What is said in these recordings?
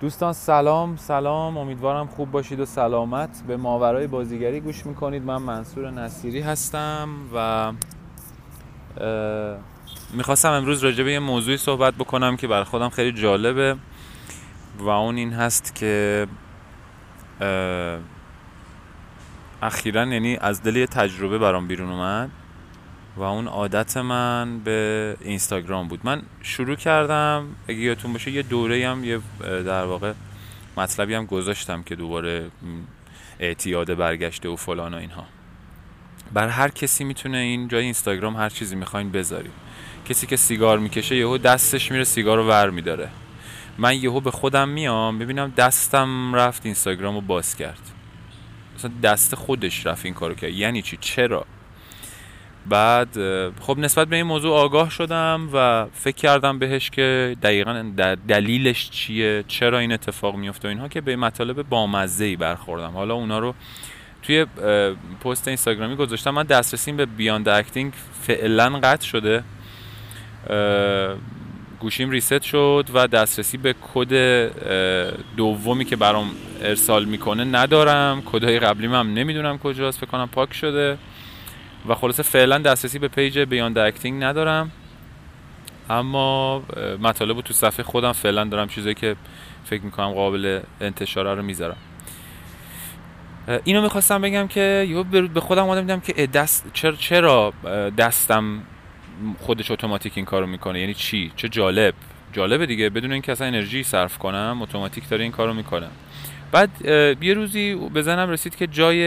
دوستان سلام سلام. امیدوارم خوب باشید و سلامت. به ماورای بازیگری گوش می‌کنید. من منصور نصیری هستم و می‌خواستم امروز راجع به یه موضوعی صحبت بکنم که برای خودم خیلی جالبه و اون این هست که اخیرا یعنی از دل تجربه برام بیرون اومد. و اون عادت من به اینستاگرام بود. من شروع کردم اگه یادتون باشه یه دوره هم یه در واقع مطلبی هم گذاشتم که دوباره اعتیاد برگشته و فلان و اینها. بر هر کسی می‌تونه این جای اینستاگرام هر چیزی می‌خواین بذارید. کسی که سیگار می‌کشه یهو دستش میره سیگار رو ور میداره. من یهو به خودم میام ببینم دستم رفت اینستاگرام رو باز کرد. مثلا دست خودش رفت این کارو کرد. یعنی چی؟ چرا؟ بعد خب نسبت به این موضوع آگاه شدم و فکر کردم بهش که دقیقا دلیلش چیه چرا این اتفاق میفته و اینها که به مطالب بامزه ای برخوردم. حالا اونا رو توی پست اینستاگرامی گذاشتم. من دسترسیم به Beyond Acting فعلا قطع شده. گوشیم reset شد و دسترسی به کد دومی که برام ارسال می‌کنه ندارم. کدهای قبلی هم نمی‌دونم کجاست فکر کنم پاک شده. و خلاصه فعلا دسترسی به page Beyond Acting ندارم. اما مطالب تو صفحه خودم فعلا دارم چیزایی که فکر می‌کنم قابل انتشاره رو می‌ذارم. اینو می‌خواستم بگم که یهو به خودم آدم دیدم که دست چرا چرا دستم خودش اتوماتیک این کارو می‌کنه؟ یعنی چی؟ چه جالب. جالبه دیگه. بدون اینکه اصلا انرژی صرف کنم اتوماتیک داره این کارو می‌کنه. بعد یه روزی بزنم رسید که جای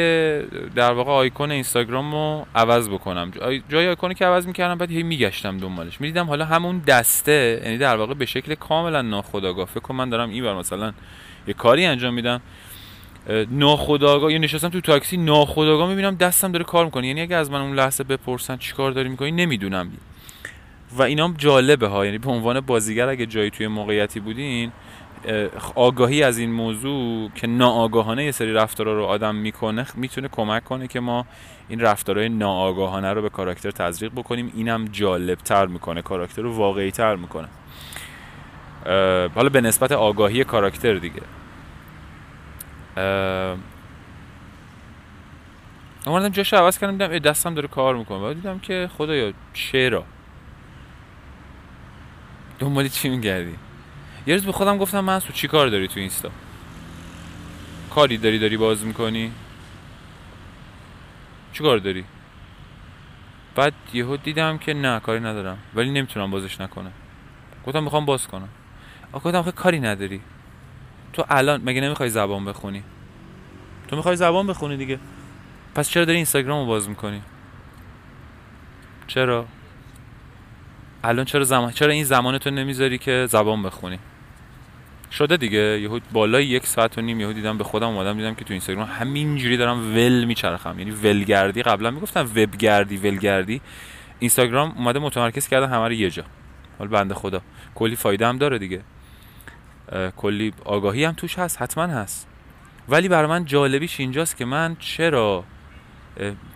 در واقع آیکون اینستاگرام رو عوض بکنم. جای آیکونی که عوض می‌کردم بعد هی میگشتم دنبالش. می‌دیدم حالا همون دسته یعنی در واقع به شکل کاملا ناخودآگاه. فکر کنم من دارم این بر مثلا یه کاری انجام میدم. ناخودآگاه یا نشستم تو تاکسی ناخودآگاه می‌بینم دستم داره کار می‌کنه. یعنی اگه از من اون لحظه بپرسن چیکار داری می‌کنی نمی‌دونم. و اینام جالبه ها. یعنی به عنوان بازیگر اگه جایی توی موقعیتی بودین آگاهی از این موضوع که ناآگاهانه یه سری رفتارا رو آدم می‌کنه می‌تونه کمک کنه که ما این رفتارهای ناآگاهانه رو به کاراکتر تزریق بکنیم. اینم جالب تر می‌کنه کاراکتر رو واقعی تر می‌کنه حالا به نسبت آگاهی کاراکتر دیگه. اومدم جاش عوض کردم دیدم دستم داره کار می‌کنه. و دیدم که خدایا چرا؟ دنبالی چی میگردی؟ یه روز به خودم گفتم من چی کار داری تو اینستا؟ کاری داری؟ داری باز می‌کنی؟ چی کار داری؟ بعد یهو دیدم که نه کاری ندارم ولی نمی‌تونم بازش نکنم. گفتم می‌خوام باز کنم. آقا گفتم کاری نداری. تو الان مگه نمی‌خوای زبان بخونی؟ تو می‌خوای زبان بخونی دیگه. پس چرا داری اینستاگرام رو باز می‌کنی؟ چرا؟ الان چرا زمان چرا این زمان تو نمی‌ذاری که زبان بخونی؟ شده دیگه. یهو بالای یک ساعت و نیم یهو دیدم به خودم اومدم دیدم که تو اینستاگرام همینجوری دارم ول میچرخم. یعنی ولگردی قبلا می‌گفتم وبگردی ولگردی. اینستاگرام اومده متمرکز کرده همه رو یه جا. حالا بنده خدا. کلی فایده هم داره دیگه. کلی آگاهی هم توش هست حتما هست. ولی برای من جالبیش اینجاست که من چرا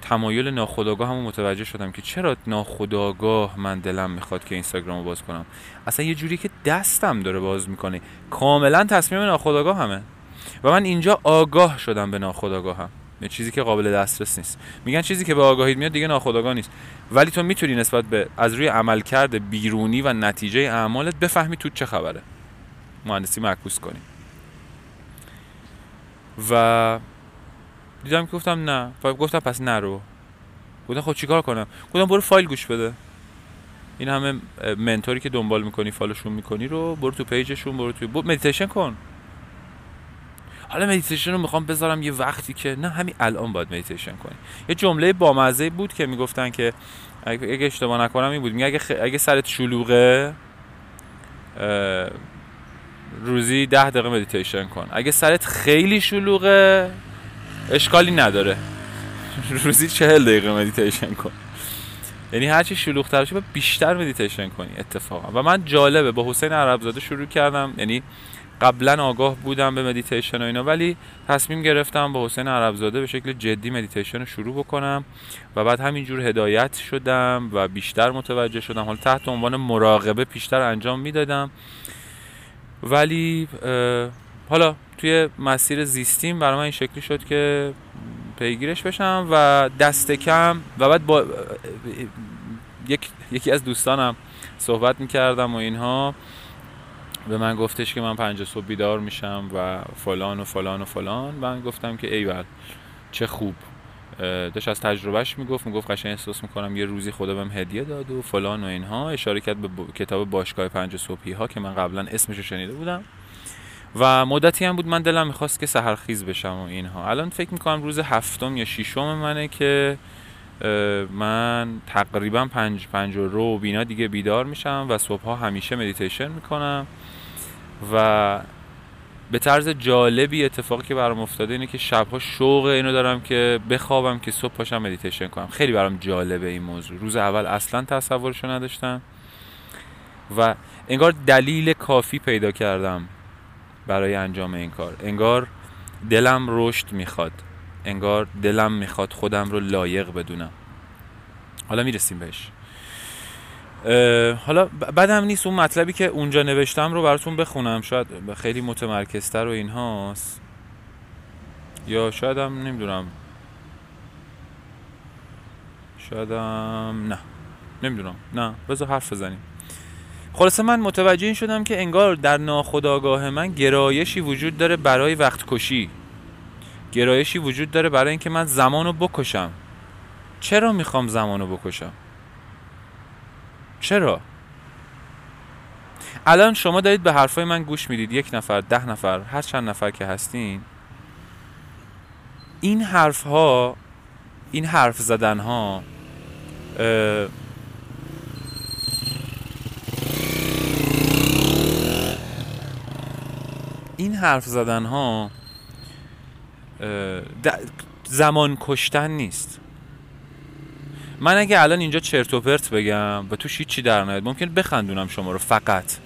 تمایل ناخودآگاه همون متوجه شدم که چرا ناخودآگاه من دلم می‌خواد که اینستاگرام رو باز کنم. اصلا یه جوری که دستم داره باز می‌کنه. کاملا تصمیم ناخودآگاه همه. و من اینجا آگاه شدم به ناخودآگاه هم یه چیزی که قابل دسترس نیست. میگن چیزی که به آگاهی میاد دیگه ناخودآگاه نیست. ولی تو می‌تونی نسبت به از روی عملکرد بیرونی و نتیجه اعمالت بفهمی تو چه خبره. مهندسی معکوس کنی. و دیدم که گفتم نه. گفتم پس نرو گفتم خب چیکار کنم؟ گفتم برو فایل گوش بده. این همه mentor ی که دنبال می‌کنی follow شون می‌کنی رو برو تو page شون برو تو مدیتیشن کن. حالا مدیتیشن رو می‌خوام بذارم یه وقتی که نه همین الان باید مدیتیشن کنی. یه جمله بامزه بود که می‌گفتن که اگه اشتباه نکنم این بود. میگه اگه, اگه سرت شلوغه روزی ده دقیقه مدیتیشن کن. اگه سرت خیلی شلوغه اشکالی نداره. روزی چهل دقیقه مدیتیشن کن. یعنی هرچی شلوغ تر باشه بیشتر مدیتیشن کنی اتفاقا. و من جالبه با حسین عربزاده شروع کردم یعنی قبلا آگاه بودم به مدیتیشن و اینا ولی تصمیم گرفتم با حسین عربزاده به شکل جدی مدیتیشن رو شروع بکنم و بعد همینجور هدایت شدم و بیشتر متوجه شدم. حالا تحت عنوان مراقبه بیشتر انجام می‌دادم. ولی حالا توی مسیر زیستیم برای من این شکلی شد که پیگیرش بشم و دست کم و بعد با یک، یکی از دوستانم صحبت می‌کردم و اینها. به من گفتش که من پنج صبح بیدار میشم و فلان و فلان و فلان. من گفتم که ایول چه خوب. داشت از تجربهش می‌گفت می‌گفت قشنگ احساس می‌کنم یه روزی خدا بهم هدیه داد و فلان و اینها. اشاره کرد به کتاب باشگاه پنج صبحی ها که من قبلا اسمش رو شنیده بودم. و مدتی هم بود من دلم می‌خواست که سحرخیز بشم و اینها. الان فکر می‌کنم روز هفتم یا ششم منه که من تقریبا پنج پنج و ربع اینا دیگه بیدار میشم و صبح همیشه مدیتیشن می‌کنم. و به طرز جالبی اتفاقی که برام افتاده اینه که شبها شوق اینو دارم که بخوابم که صبح پاشم مدیتیشن کنم. خیلی برام جالبه این موضوع. روز اول اصلا تصورشو نداشتم. و انگار دلیل کافی پیدا کردم. برای انجام این کار. انگار دلم رشد می‌خواد. انگار دلم می‌خواد خودم رو لایق بدونم. حالا می‌رسیم بهش. حالا بدم نیست اون مطلبی که اونجا نوشتم رو براتون بخونم. شاید خیلی متمرکزتر و اینهاست. یا شاید هم نمی‌دونم. شایدم نه. نمی‌دونم. نه بذار حرف بزنیم. خلاصه من متوجه این شدم که انگار در ناخودآگاه من گرایشی وجود داره برای وقت کشی گرایشی وجود داره برای اینکه من زمانو بکشم. چرا می‌خوام زمانو بکشم؟ چرا؟ الان شما دارید به حرفای من گوش می‌دید. یک نفر ده نفر هر چند نفر که هستین. این حرف ها این حرف زدن ها این حرف زدن ها زمان کشتن نیست. من اگه الان اینجا چرت و پرت بگم و توش هیچی در نیاد ممکن بخندونم شما رو فقط.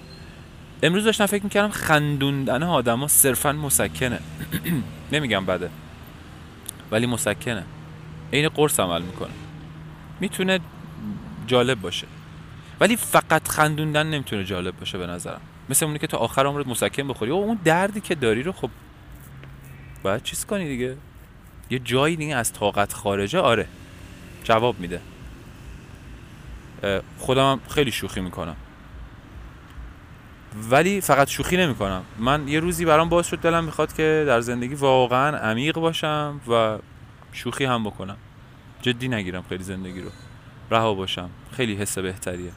امروز داشتم فکر می‌کردم خندوندن آدم ها صرفا مسکنه. نمیگم بده ولی مسکنه. عین قرص عمل می‌کنه. می‌تونه جالب باشه. ولی فقط خندوندن نمی‌تونه جالب باشه به نظرم. مثل اونی که تا آخر عمرت مسکن بخوری. و اون دردی که داری رو خب باید چیز کنی دیگه. یه جایی دیگه از طاقت خارجه آره. جواب میده. خودم خیلی شوخی می‌کنم. ولی فقط شوخی نمی‌کنم. من یه روزی برام باعث شد دلم می‌خواد که در زندگی واقعا عمیق باشم و شوخی هم بکنم. جدی نگیرم خیلی زندگی رو. رها باشم. خیلی حس بهتریه.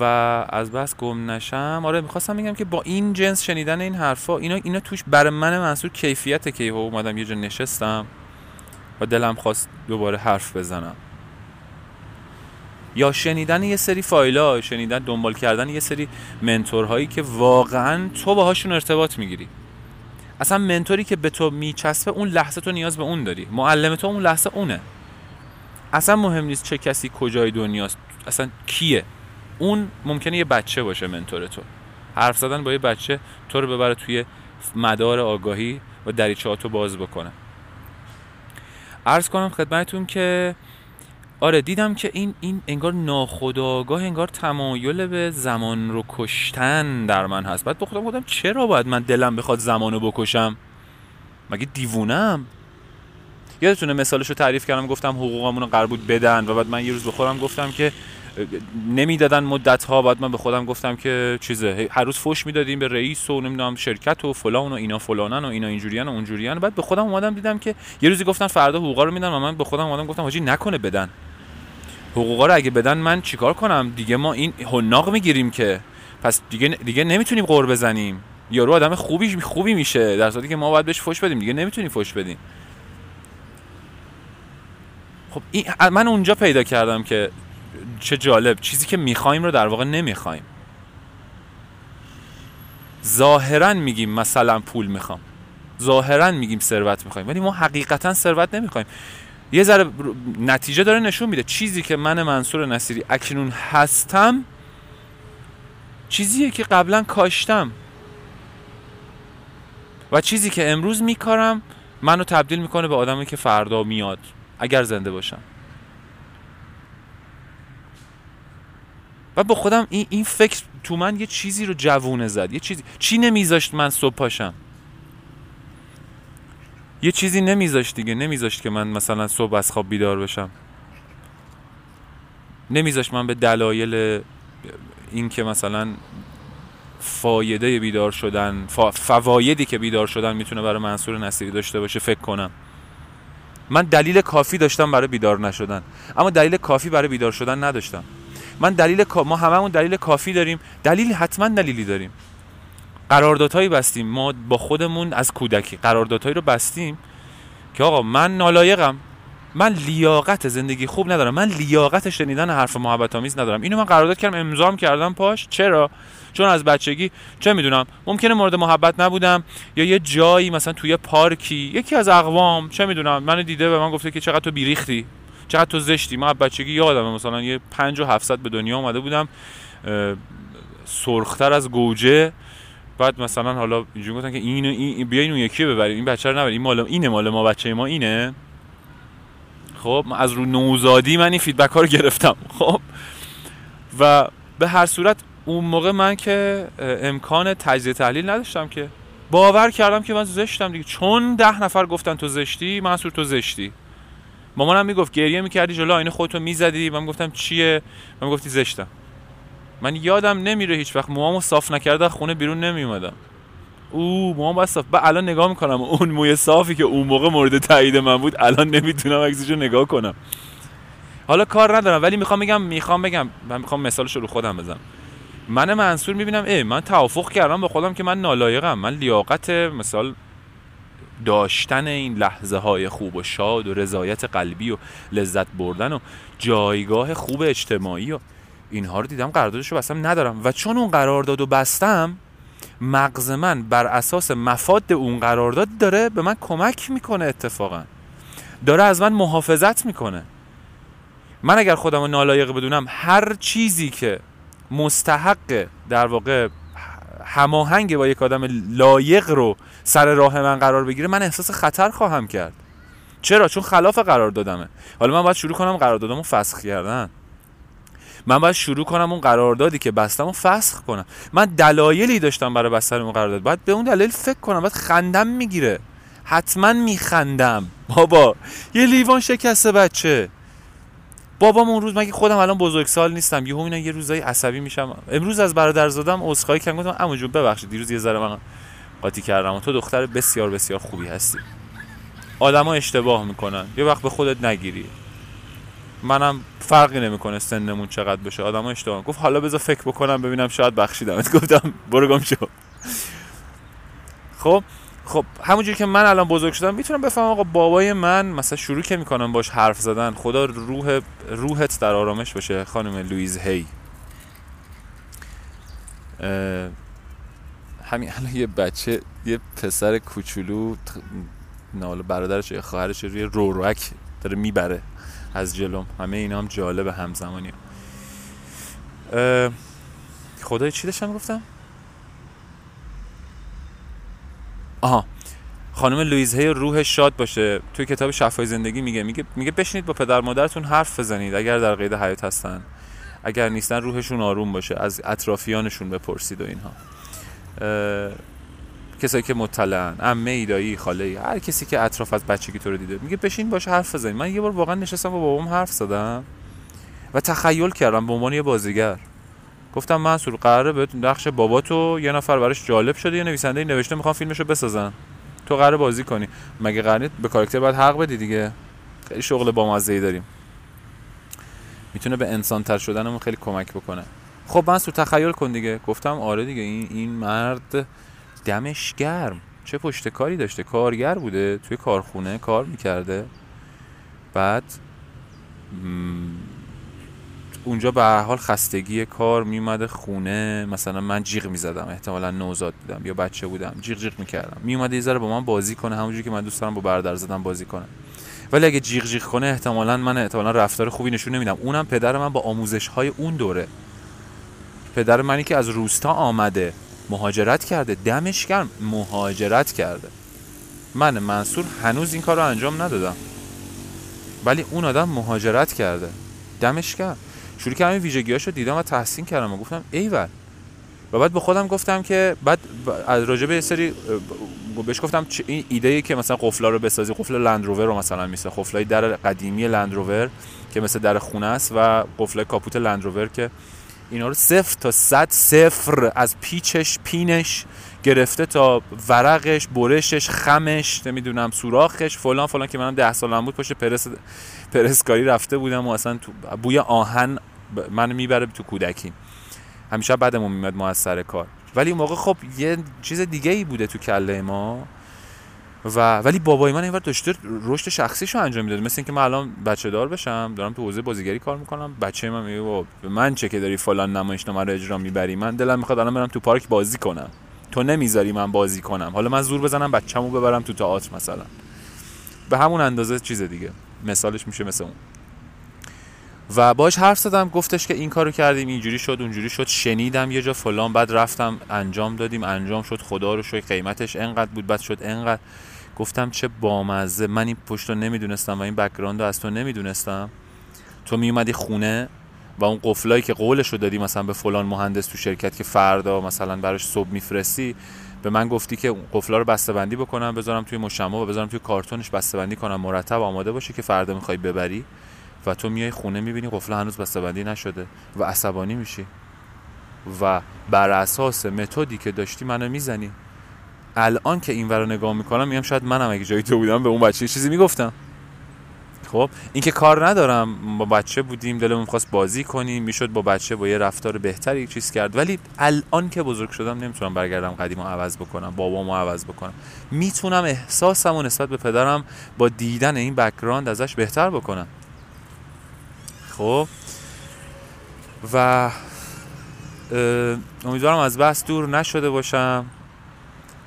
و از بس گم نشم. آره می‌خواستم بگم که با این جنس شنیدن این حرفا اینا اینا توش برای من منصور کیفیت که اومدم یه جا نشستم و دلم خواست دوباره حرف بزنم. یا شنیدن یه سری فایلا شنیدن دنبال کردن یه سری منتورهایی که واقعا تو باهاشون ارتباط می‌گیری. اصلا منتوری که به تو میچسبه اون لحظه تو نیاز به اون داری. معلم تو اون لحظه اونه. اصلا مهم نیست چه کسی کجای دنیاست. اصلا کیه؟ اون ممکنه یه بچه باشه منتور تو. حرف زدن با یه بچه تو رو ببره توی مدار آگاهی و دریچه تو باز بکنه. عرض کنم خدمتون که آره دیدم که این این انگار ناخداگاه انگار تمایل به زمان رو کشتن در من هست. بعد بخودم خودم چرا باید من دلم بخواد زمان رو بکشم؟ مگه دیوونم؟ یادتونه مثالش رو تعریف کردم گفتم حقوقمون رو قرار بدن و بعد من یه روز بخورم گفتم که نمی‌دادن مدت ها بعد من به خودم گفتم که چیزه. هر روز فوش می‌دادیم به رئیس و نمی‌دونم شرکت و فلان و اینا فلانن و اینا اینجوریان و اونجوریان. بعد به خودم اومدم دیدم که یه روزی گفتم فردا حقوقا رو میدن و من به خودم اومدم گفتم حاجی نکنه بدن. حقوقا رو اگه بدن من چیکار کنم؟ دیگه ما این حناق می‌گیریم که. پس دیگه دیگه نمی‌تونیم قور بزنیم. یارو آدم خوبی خوبی میشه. در صورتی که ما باید بهش فوش بدیم. دیگه نمی‌تونیم فوش بدیم. خب من اونجا پیدا کردم که چه جالب. چیزی که می‌خوایم رو در واقع نمی‌خوایم. ظاهرا میگیم مثلا پول می‌خوام. ظاهرا میگیم ثروت می‌خوایم. ولی ما حقیقتا ثروت نمی‌خوایم. یه ذره نتیجه داره نشون میده. چیزی که من منصور نصیری اکنون هستم چیزیه که قبلا کاشتم. و چیزی که امروز میکارم منو تبدیل می‌کنه به آدمی که فردا میاد اگر زنده باشم. و با خودم این, این فکر تو من یه چیزی رو جوونه زد. یه چیزی چی نمیذاشت من صبح پاشم؟ یه چیزی نمیذاشت دیگه. نمیذاشت که من مثلا صبح از خواب بیدار بشم. نمیذاشت من به دلایل این که مثلا فایده بیدار شدن فوایدی که بیدار شدن می‌تونه برای منصور نصیری داشته باشه فکر کنم. من دلیل کافی داشتم برای بیدار نشدن. اما دلیل کافی برای بیدار شدن نداشتم. من دلیل ما هممون دلیل کافی داریم. دلیل حتما دلیلی داریم. قراردادهایی بستیم. ما با خودمون از کودکی قراردادهایی رو بستیم که آقا من نالایقم. من لیاقت زندگی خوب ندارم. من لیاقت شنیدن حرف محبت آمیز ندارم. اینو من قرارداد کردم امضام کردم پاش. چرا؟ چون از بچگی چه می‌دونم؟ ممکنه مورد محبت نبودم یا یه جایی مثلا توی پارکی یکی از اقوام چه می‌دونم؟ منو دیده و من گفته که چقدر تو بیریختی. چقدر تو زشتی؟ من بچگی یادم مثلا یه 5 و 700 به دنیا اومده بودم سرختر از گوجه. بعد مثلا حالا اینجوری گفتن که اینو این بیاین اون یکی ببریم این بچه رو نبریم. این مال اینه مال ما بچه ما اینه. خب از رو نوزادی من این فیدبک ها رو گرفتم. خب و به هر صورت اون موقع من که امکان تجزیه تحلیل نداشتم که باور کردم که من زشتم دیگه. چون ده نفر گفتن تو زشتی منصور تو زشتی. مامانم می‌گفت گریه می‌کردی جلو آینه خودتو می‌زدی. من گفتم چیه؟ من گفتی زشتم من یادم نمیره هیچ وقت موامو صاف نکرده خونه بیرون نمیومدم او موام بس صاف. با الان نگاه می‌کنم. اون موی صافی که اون موقع مورد تایید من بود الان نمی‌تونم عکسشو نگاه کنم. حالا کار ندارم ولی می‌خوام بگم می‌خوام بگم. من می‌خوام مثالش رو خودم بزنم. من منصور می‌بینم ای من توافق کردم با خودم که من نالایقم. من لیاقت مثال داشتن این لحظه های خوب و شاد و رضایت قلبی و لذت بردن و جایگاه خوب اجتماعی و اینها رو دیدم قراردادش رو بستم ندارم. و چون اون قرارداد رو بستم مغز من بر اساس مفاد اون قرارداد داره به من کمک می‌کنه اتفاقا. داره از من محافظت می‌کنه. من اگر خودم رو نالایق بدونم هر چیزی که مستحق در واقع هماهنگ با یک آدم لایق رو سر راه من قرار بگیره من احساس خطر خواهم کرد. چرا؟ چون خلاف قرار دادمه. حالا من باید شروع کنم قراردادمو فسخ کردن. من باید شروع کنم اون قراردادی که بستم و فسخ کنم. من دلایلی داشتم برای بستن اون قرارداد. باید به اون دلیل فکر کنم. باید خندم می‌گیره. حتما میخندم. بابا یه لیوان شکسته بچه. بابام اون روز مگه خودم الان بزرگسال نیستم. یهو اینا یه روزای عصبی میشم. امروز از برادر زادم عذرخواهی کردم. گفتم عمو جون ببخشید دیروز یه ذره من قاطی کردم تو دختر بسیار بسیار خوبی هستی. آدما اشتباه می‌کنن. یه وقت به خودت نگیری. منم فرقی نمی‌کنه سنمون چقدر بشه. آدما اشتباه گفت حالا بذار فکر بکنم ببینم شاید بخشیدمت. گفتم برو گم شو. خب خب همونجوری که من الان بزرگ شدم می‌تونم بفهمم آقا بابای من مثلا شروع که می‌کنم باش حرف زدن خدا روح روحت در آرامش باشه خانم لویز هی. همین الان یه بچه یه پسر کوچولو نال برادرش یا خواهرش روی روروک داره می‌بره از جلوم همه اینا هم جالب همزمانی خدای چی داشتم گفتم؟ آها. خانم لویز هی روح شاد باشه. توی کتاب شفای زندگی میگه. میگه میگه بشینید با پدر مادرتون حرف بزنید اگر در قید حیات هستن. اگر نیستن روحشون آروم باشه. از اطرافیانشون بپرسید و اینها. کسایی که مطلعن عمه ایدایی خاله ای هر کسی که اطراف از بچگی تو رو دیده. میگه بشین باشه حرف بزنید. من یه بار واقعا نشستم با بابام حرف زدم و تخیل کردم به عنوان یه بازیگر. گفتم منصور قراره بهت نقش باباتو یه نفر براش جالب شده یه نویسنده نوشته می‌خوام فیلمشو بسازن. تو قراره بازی کنی. مگه قراره به کاراکتر باید حق بدی دیگه؟ خیلی شغل بامزه ای داریم. می‌تونه به انسان تر شدنمون خیلی کمک بکنه. خب من تخیل کن دیگه. گفتم آره دیگه این این مرد دمش گرم. چه پشت کاری داشته؟ کارگر بوده توی کارخونه کار می‌کرده. بعد اونجا به هر حال خستگی کار میومده خونه. مثلا من جیغ می‌زدم احتمالا نوزاد بودم یا بچه بودم. جیغ جیغ می‌کردم. میومده یه ذره با من بازی کنه همونجوری که من دوست دارم با برادر زدم بازی کنم ولی اگه جیغ جیغ کنه احتمالا من احتمالا رفتار خوبی نشون نمیدم. اونم پدر من با آموزش های اون دوره. پدر منی که از روستا آمده مهاجرت کرده. دمش گرم مهاجرت کرده. من منصور هنوز این کار رو انجام ندادم. ولی اون آدم مهاجرت کرده. دمش گرم. شروع کردم ویژگیاشو دیدم و تحسین کردم و گفتم ایول. و بعد به خودم گفتم که بعد از راجع به سری بهش گفتم این ایده ای که مثلا قفلا رو بسازی قفل لندروور رو مثلا میسه قفلای در قدیمی لندروور که مثل در خونه است و قفل کاپوت لندروور که اینا رو صفر تا صد صفر از پیچش پینش گرفته تا ورقش برشش خمش نمی‌دونم سوراخش فلان فلان که منم ده سالم بود پشت پرس پرسکاری رفته بودم و اصلا تو بوی آهن من می‌بره تو کودکی. همیشه بعدمون میمد ما از کار. ولی اون موقع خب یه چیز دیگه ای بوده تو کله ما. و ولی بابای من اینور داشته رشد شخصیشو انجام می‌داد. مثل اینکه من الان بچه دار بشم دارم تو حوزه بازیگری کار می‌کنم. بچه من میگه من چه که داری فلان نمایشنامه رو اجرا می‌بری؟ من دلم می‌خواد الان برم تو پارک بازی کنم. تو نمی‌ذاری من بازی کنم. حالا من زور بزنم بچه‌مو ببرم تو تئاتر مثلا. به همون اندازه چیز دیگه. مثالش میشه مثل اون. و باش حرف زدم گفتش که این کارو کردیم اینجوری شد اونجوری شد شنیدم یه جا فلان بعد رفتم انجام دادیم انجام شد خدا رو شکر قیمتش انقدر بود بعد شد انقدر. گفتم چه بامزه من این پشت رو نمی‌دونستم و این background رو از تو نمی‌دونستم. تو میومدی خونه و اون قفلایی که قولش رو دادی مثلا به فلان مهندس تو شرکت که فردا مثلا براش صبح میفرستی به من گفتی که قفلا رو بسته بندی بکنم بذارم توی مشما و بذارم توی کارتونش بسته بندی کنم مرتب آماده باشه که فردا می‌خوای ببری و تو میای خونه می‌بینی قفل هنوز بسته بندی نشده و عصبانی میشی. و بر اساس متدی که داشتی منو می‌زنی. الان که این رو نگاه می‌کنم میگم شاید منم اگه جای تو بودم به اون بچه چیزی می‌گفتم. خب اینکه کار ندارم با بچه بودیم دلمون خواست بازی کنیم می‌شد با بچه با یه رفتار بهتری چیز کرد. ولی الان که بزرگ شدم نمی‌تونم برگردم قدیم رو عوض بکنم بابامو عوض بکنم. می‌تونم احساسم و نسبت به پدرم با دیدن این بکگراند ازش بهتر بکنم. خب؟ و امیدوارم از بحث دور نشده باشم.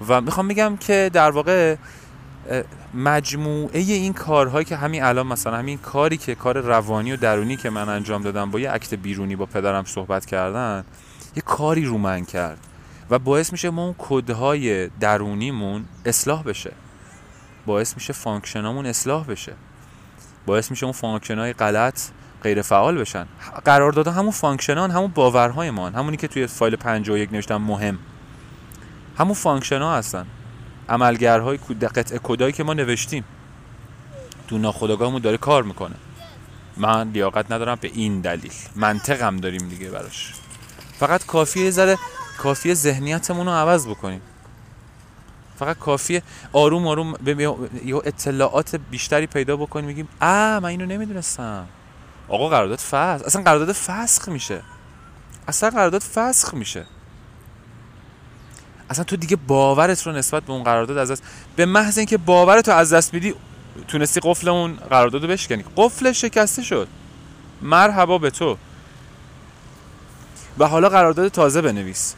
و می‌خوام میگم که در واقع مجموعه این کارهایی که همین الان مثلا همین کاری که کار روانی و درونی که من انجام دادم با یه عکت بیرونی با پدرم صحبت کردن یه کاری رو من کرد و باعث میشه ما اون کدهای درونیمون اصلاح بشه. باعث میشه function امون اصلاح بشه. باعث میشه اون function ای غلط غیر فعال بشن. قرار داده همون function ان همون باورهای ما همونی که توی فایل 51 نوشتم مهم. همون function ها هستن. عملگرهای قطعه کدایی که ما نوشتیم. تو ناخودآگاهمون داره کار می‌کنه. من لیاقت ندارم به این دلیل. منطقم داریم دیگه براش. فقط کافیه ذره کافیه ذهنیتمون رو عوض بکنیم. فقط کافیه آروم آروم یه اطلاعات بیشتری پیدا بکنیم میگیم آ من اینو نمی‌دونستم. آقا قرارداد فسخ اصلا قرارداد فسخ میشه. اصلا قرارداد فسخ میشه. اصلا تو دیگه باورت رو نسبت به اون قرارداد از دست به محض اینکه باورت رو از دست میدی تونستی قفل اون قرارداد رو بشکنی. قفل شکسته شد. مرحبا به تو. و حالا قرارداد تازه بنویس.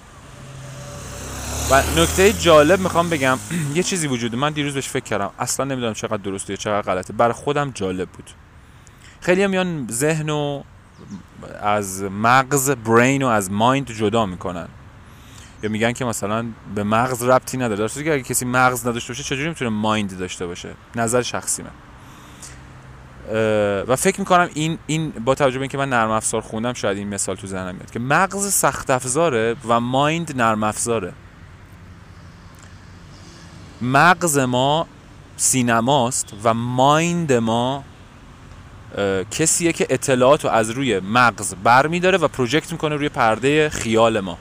و نکته جالب می‌خوام بگم. یه چیزی وجوده من دیروز بهش فکر کردم. اصلا نمی‌دونم چقدر درسته یا چقدر غلطه. برای خودم جالب بود. خیلی میان ذهن و از مغز برین و از مایند جدا می‌کنن. یا میگن که مثلا به مغز ربطی نداره. درسته که اگه کسی مغز نداشته باشه چجوری می‌تونه مایند داشته باشه؟ نظر شخصی من. و فکر می‌کنم این این با توجه به اینکه من نرم افزار خوندم شاید این مثال تو ذهنم میاد که مغز سخت افزاره و مایند نرم افزاره. مغز ما سینماست و مایند ما کسیه که اطلاعات رو از روی مغز بر میداره و پروژکت می‌کنه روی پرده خیال ما.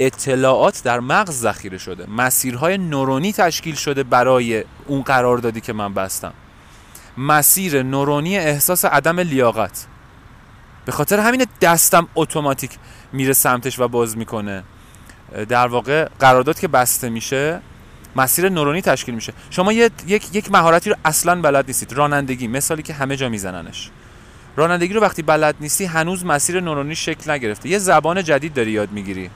اطلاعات در مغز ذخیره شده. مسیرهای نورونی تشکیل شده برای اون قراردادی که من بستم. مسیر نورونی احساس عدم لیاقت. به خاطر همین دستم اتوماتیک میره سمتش و باز می‌کنه. در واقع قرارداد که بسته میشه مسیر نورونی تشکیل میشه. شما یک یک مهارتی رو اصلا بلد نیستید. رانندگی مثالی که همه جا میزننش. رانندگی رو وقتی بلد نیستی هنوز مسیر نورونی شکل نگرفته. یه زبان جدید داری یاد می‌گیری.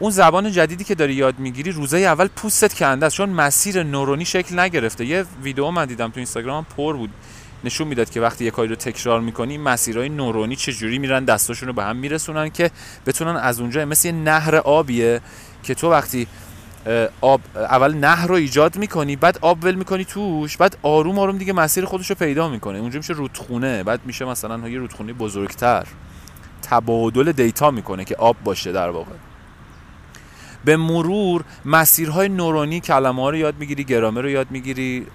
اون زبان جدیدی که داری یاد می‌گیری روزه اول پوستت کنده است. چون مسیر نورونی شکل نگرفته. یه ویدیو من دیدم تو اینستاگرام پر بود. نشون می‌داد که وقتی یه کاری رو تکرار می‌کنی مسیرهای نورونی چجوری میرن دستاشون رو به هم میرسونن که بتونن از اونجا مثل یه نهر آبیه که تو وقتی آب اول نهر رو ایجاد می‌کنی بعد آب ول می‌کنی توش بعد آروم آروم دیگه مسیر خودش رو پیدا می‌کنه. اونجا میشه رودخونه. بعد میشه مثلا یه رودخونه بزرگتر. تبادل data می‌کنه که آب باشه در واقع. به مرور مسیرهای نورونی کلمه ها رو یاد می‌گیری گرامر رو یاد می‌گیری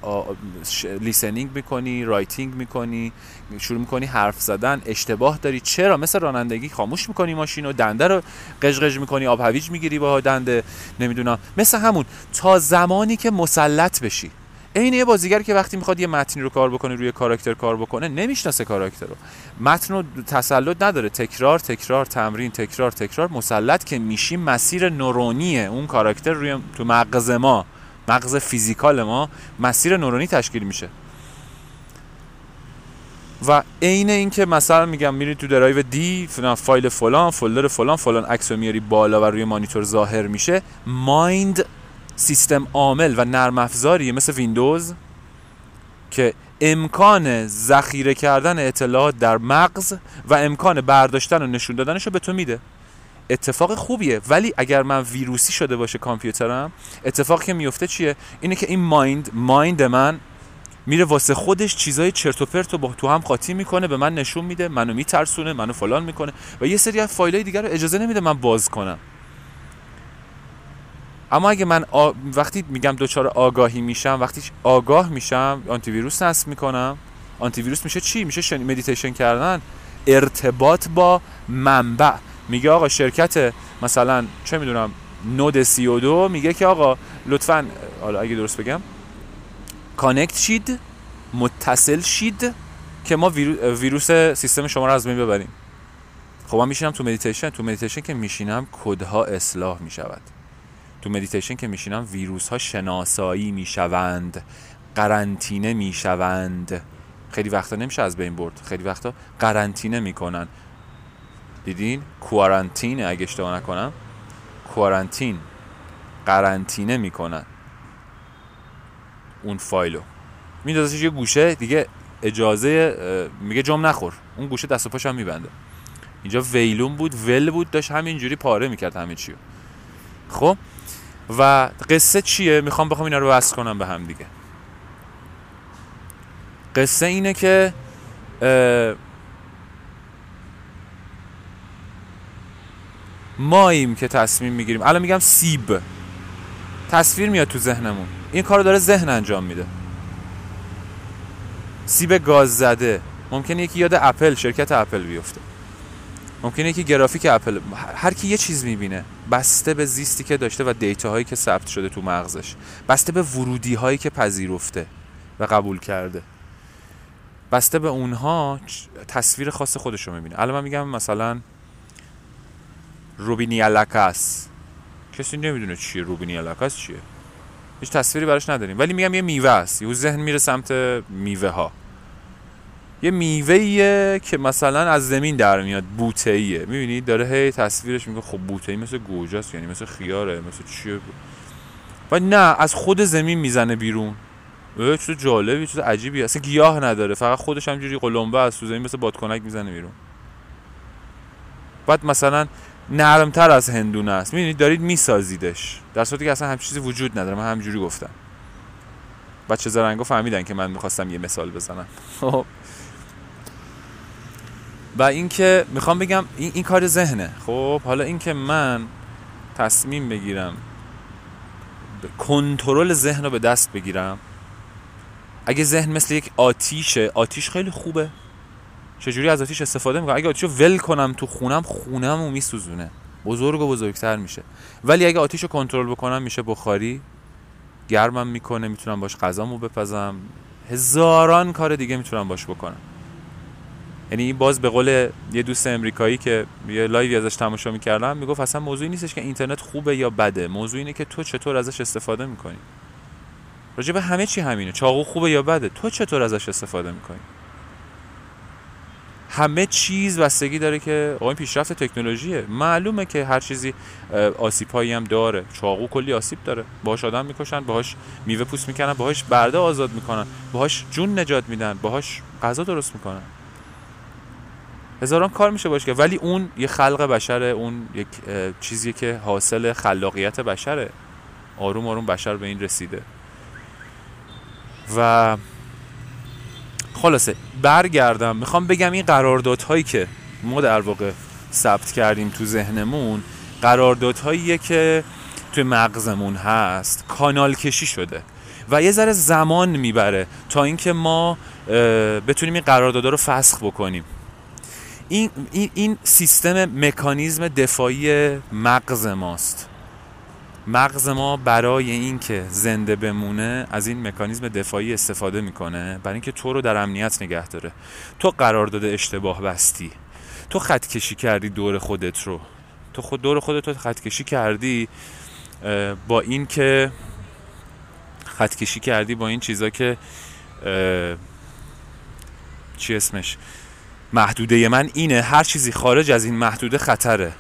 listening می‌کنی writing می‌کنی شروع می‌کنی حرف زدن اشتباه داری. چرا؟ مثل رانندگی خاموش می‌کنی ماشین و دنده رو قژقژ می‌کنی آب هویج می‌گیری با دنده نمی‌دونم. مثل همون تا زمانی که مسلط بشی. عین یه بازیگر که وقتی می‌خواد یه متنی رو کار بکنه روی کاراکتر کار بکنه نمی‌شناسه کاراکتر رو. متن رو تسلط نداره. تکرار تکرار تمرین تکرار تکرار. مسلط که میشی مسیر نورونیه. اون کاراکتر روی تو مغز ما مغز فیزیکال ما مسیر نورونی تشکیل میشه. و عین اینکه مثلا میگم میری تو درایو D فایل فلان folder فلان فلان عکس میاری بالا و روی مانیتور ظاهر میشه. mind سیستم عامل و نرم افزاریه مثل ویندوز که امکان ذخیره کردن اطلاعات در مغز و امکان برداشتن و نشون دادنش رو به تو میده. اتفاق خوبیه. ولی اگر من ویروسی شده باشه کامپیوترم اتفاقی که میفته چیه؟ اینه که این mind mind من میره واسه خودش چیزای چرت و پرت با توهم قاطی می‌کنه به من نشون میده منو میترسونه منو فلان می‌کنه و یه سری از فایلای دیگر رو اجازه نمیده من باز کنم. اما اگه من وقتی میگم دچار آگاهی میشم وقتی آگاه میشم آنتی ویروس نصب می‌کنم. آنتی ویروس میشه چی؟ میشه شن... مدیتیشن کردن. ارتباط با منبع. میگه آقا شرکت مثلا چه می‌دونم نود سی و دو میگه که آقا لطفا حالا اگه درست بگم connect شید متصل شید که ما ویروس سیستم شما رو از بین ببریم. خب من میشینم تو مدیتیشن تو مدیتیشن که میشینم کدها اصلاح می‌شود؟ تو مدیتیشن که میشینم ویروس ها شناسایی می‌شوند قرنطینه می‌شوند. خیلی وقتا نمیشه از بین برد. خیلی وقتا قرنطینه می‌کنن. دیدین؟ کوارانتین اگه اشتباه نکنم. کوارانتین قرنطینه می‌کنن. اون فایلو. میندازش یه گوشه دیگه اجازه میگه جام نخور. اون گوشه دست و پاشم میبنده. اینجا ویلون بود ول بود داشت همینجوری پاره می‌کرد همه چیو. خب؟ و قصه چیه؟ می‌خوام بخوام اینا رو وصل کنم به هم دیگه. قصه اینه که ماییم که تصمیم می‌گیریم. الان میگم سیب. تصویر میاد تو ذهنمون. این کار داره ذهن انجام میده. سیب گاز زده. ممکنه یکی یاد اپل شرکت اپل بیفته. ممکنه که گرافیک اپل هر کی یه چیز می‌بینه بسته به زیستی که داشته و دیتا هایی که ثبت شده تو مغزش بسته به ورودی هایی که پذیرفته و قبول کرده. بسته به اونها تصویر خاص خودش رو می‌بینه. الان من میگم مثلا روبینی الاکاس کسی نمی‌دونه چیه روبینی الاکاس چیه؟ هیچ تصویری براش نداریم. ولی میگم یه میوه است. یه ذهن میره سمت میوه ها یه میوه که مثلا از زمین در میاد بوته ایه می‌بینید داره هی تصویرش میگه خب بوته ای مثل گوجاست یعنی مثل خیاره مثل چیه؟ و نه از خود زمین می‌زنه بیرون. چیز جالبی چیز عجیبی. اصلا گیاه نداره فقط خودش همجوری قلمبه از تو زمین مثل بادکنک می‌زنه بیرون. بعد مثلا نرمتر از هندونه است. می‌بینید دارید میسازیدش. در صورتی که اصلا هم چیزی وجود نداره. من همجوری گفتم. بچه زرنگا فهمیدن که من می‌خواستم یه مثال بزنم. خب. و اینکه می‌خوام بگم این, این کار ذهنه. خب حالا اینکه من تصمیم بگیرم کنترل ذهن رو به دست بگیرم اگه ذهن مثل یک آتیشه آتیش خیلی خوبه. چجوری از آتیش استفاده می‌کنم؟ اگه آتیش رو ول کنم تو خونم خونم رو میسوزونه. بزرگ و بزرگتر میشه. ولی اگه آتیش رو کنترل بکنم میشه بخاری. گرمم می‌کنه می‌تونم باش غذامو بپزم. هزاران کار دیگه می‌تونم باش بکنم. یعنی این باز به قول یه دوست امریکایی که یه لایوی ازش تماشا می‌کردم می‌گفت اصلا موضوعی نیستش که اینترنت خوبه یا بده موضوع اینه که تو چطور ازش استفاده می‌کنی. راجع به همه چی همینه چاقو خوبه یا بده تو چطور ازش استفاده می‌کنی؟ همه چیز بستگی داره که آقا پیشرفت تکنولوژیه. معلومه که هر چیزی آسیب هایی هم داره. چاقو کلی آسیب داره. باهاش آدم می‌کشن باهاش میوه پوست می‌کنن باهاش برده آزاد می‌کنن باهاش جون نجات میدن باهاش غذا درست می‌کنن. هزاران کار میشه باشه ولی اون یه خلق بشره اون یک چیزی که حاصل خلاقیت بشره. آروم آروم بشر به این رسیده. و خلاصه برگردم. می‌خوام بگم این قراردادهایی که ما در واقع ثبت کردیم تو ذهنمون قراردادهاییه که توی مغزمون هست. کانال کشی شده. و یه ذره زمان می‌بره تا اینکه ما بتونیم این قراردادها رو فسخ بکنیم. این, این, این سیستم مکانیزم دفاعی مغز ماست. مغز ما برای اینکه زنده بمونه از این مکانیزم دفاعی استفاده می‌کنه برای اینکه تو رو در امنیت نگه داره. تو قرارداد اشتباه بستی. تو خط کشی کردی دور خودت رو. تو خود دور خودت رو خط کشی کردی با این که خط کشی کردی با این چیزا که چی اسمش؟ محدوده من اینه هر چیزی خارج از این محدوده خطره.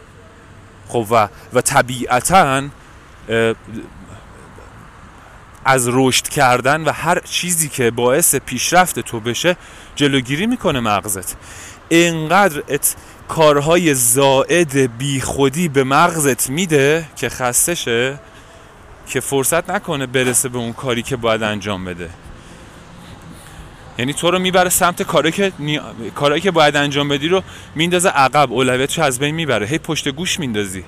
خب و, و طبیعتا از رشد کردن و هر چیزی که باعث پیشرفت تو بشه جلوگیری می‌کنه مغزت. اینقدر ات کارهای زائد بیخودی به مغزت میده که خسته شه که فرصت نکنه برسه به اون کاری که باید انجام بده. یعنی تو رو می‌بره سمت کاری که کارهایی که باید انجام بدی رو میندازه عقب اولویتش از بین می‌بره. هی پشت گوش میندازی.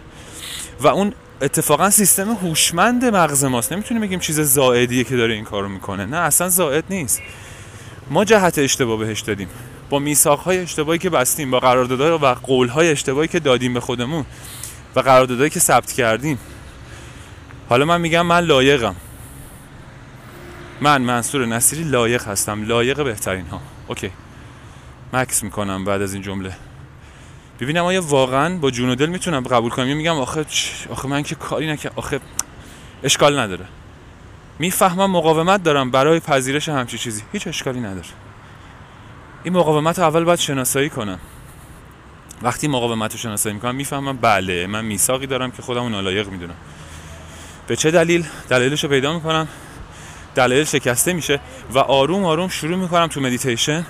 و اون اتفاقا سیستم هوشمند مغز ماست. نمی‌تونیم بگیم چیز زائدیه که داره این کارو می‌کنه. نه اصلا زائد نیست. ما جهت اشتباه بهش دادیم. با های اشتباهی که بستیم با قراردادها و قولهای اشتباهی که دادیم به خودمون و قراردادهایی که ثبت کردیم. حالا من میگم من لایقم. من منصور نصیری لایق هستم. لایق بهترین ها اوکی. مکس می‌کنم بعد از این جمله. ببینم آیا واقعا با جون و دل می‌تونم قبول کنم؟ میگم آخه آخه من که کاری نکردم. آخه اشکال نداره. می‌فهمم مقاومت دارم برای پذیرش همچی چیزی. هیچ اشکالی نداره. این مقاومت رو اول باید شناسایی کنم. وقتی مقاومت رو شناسایی می‌کنم می‌فهمم بله من میثاقی دارم که خودم نالایق می‌دونم. به چه دلیل؟ دلیلش رو پیدا می‌کنم. دلیل شکسته میشه و آروم آروم شروع می‌کنم تو مدیتیشن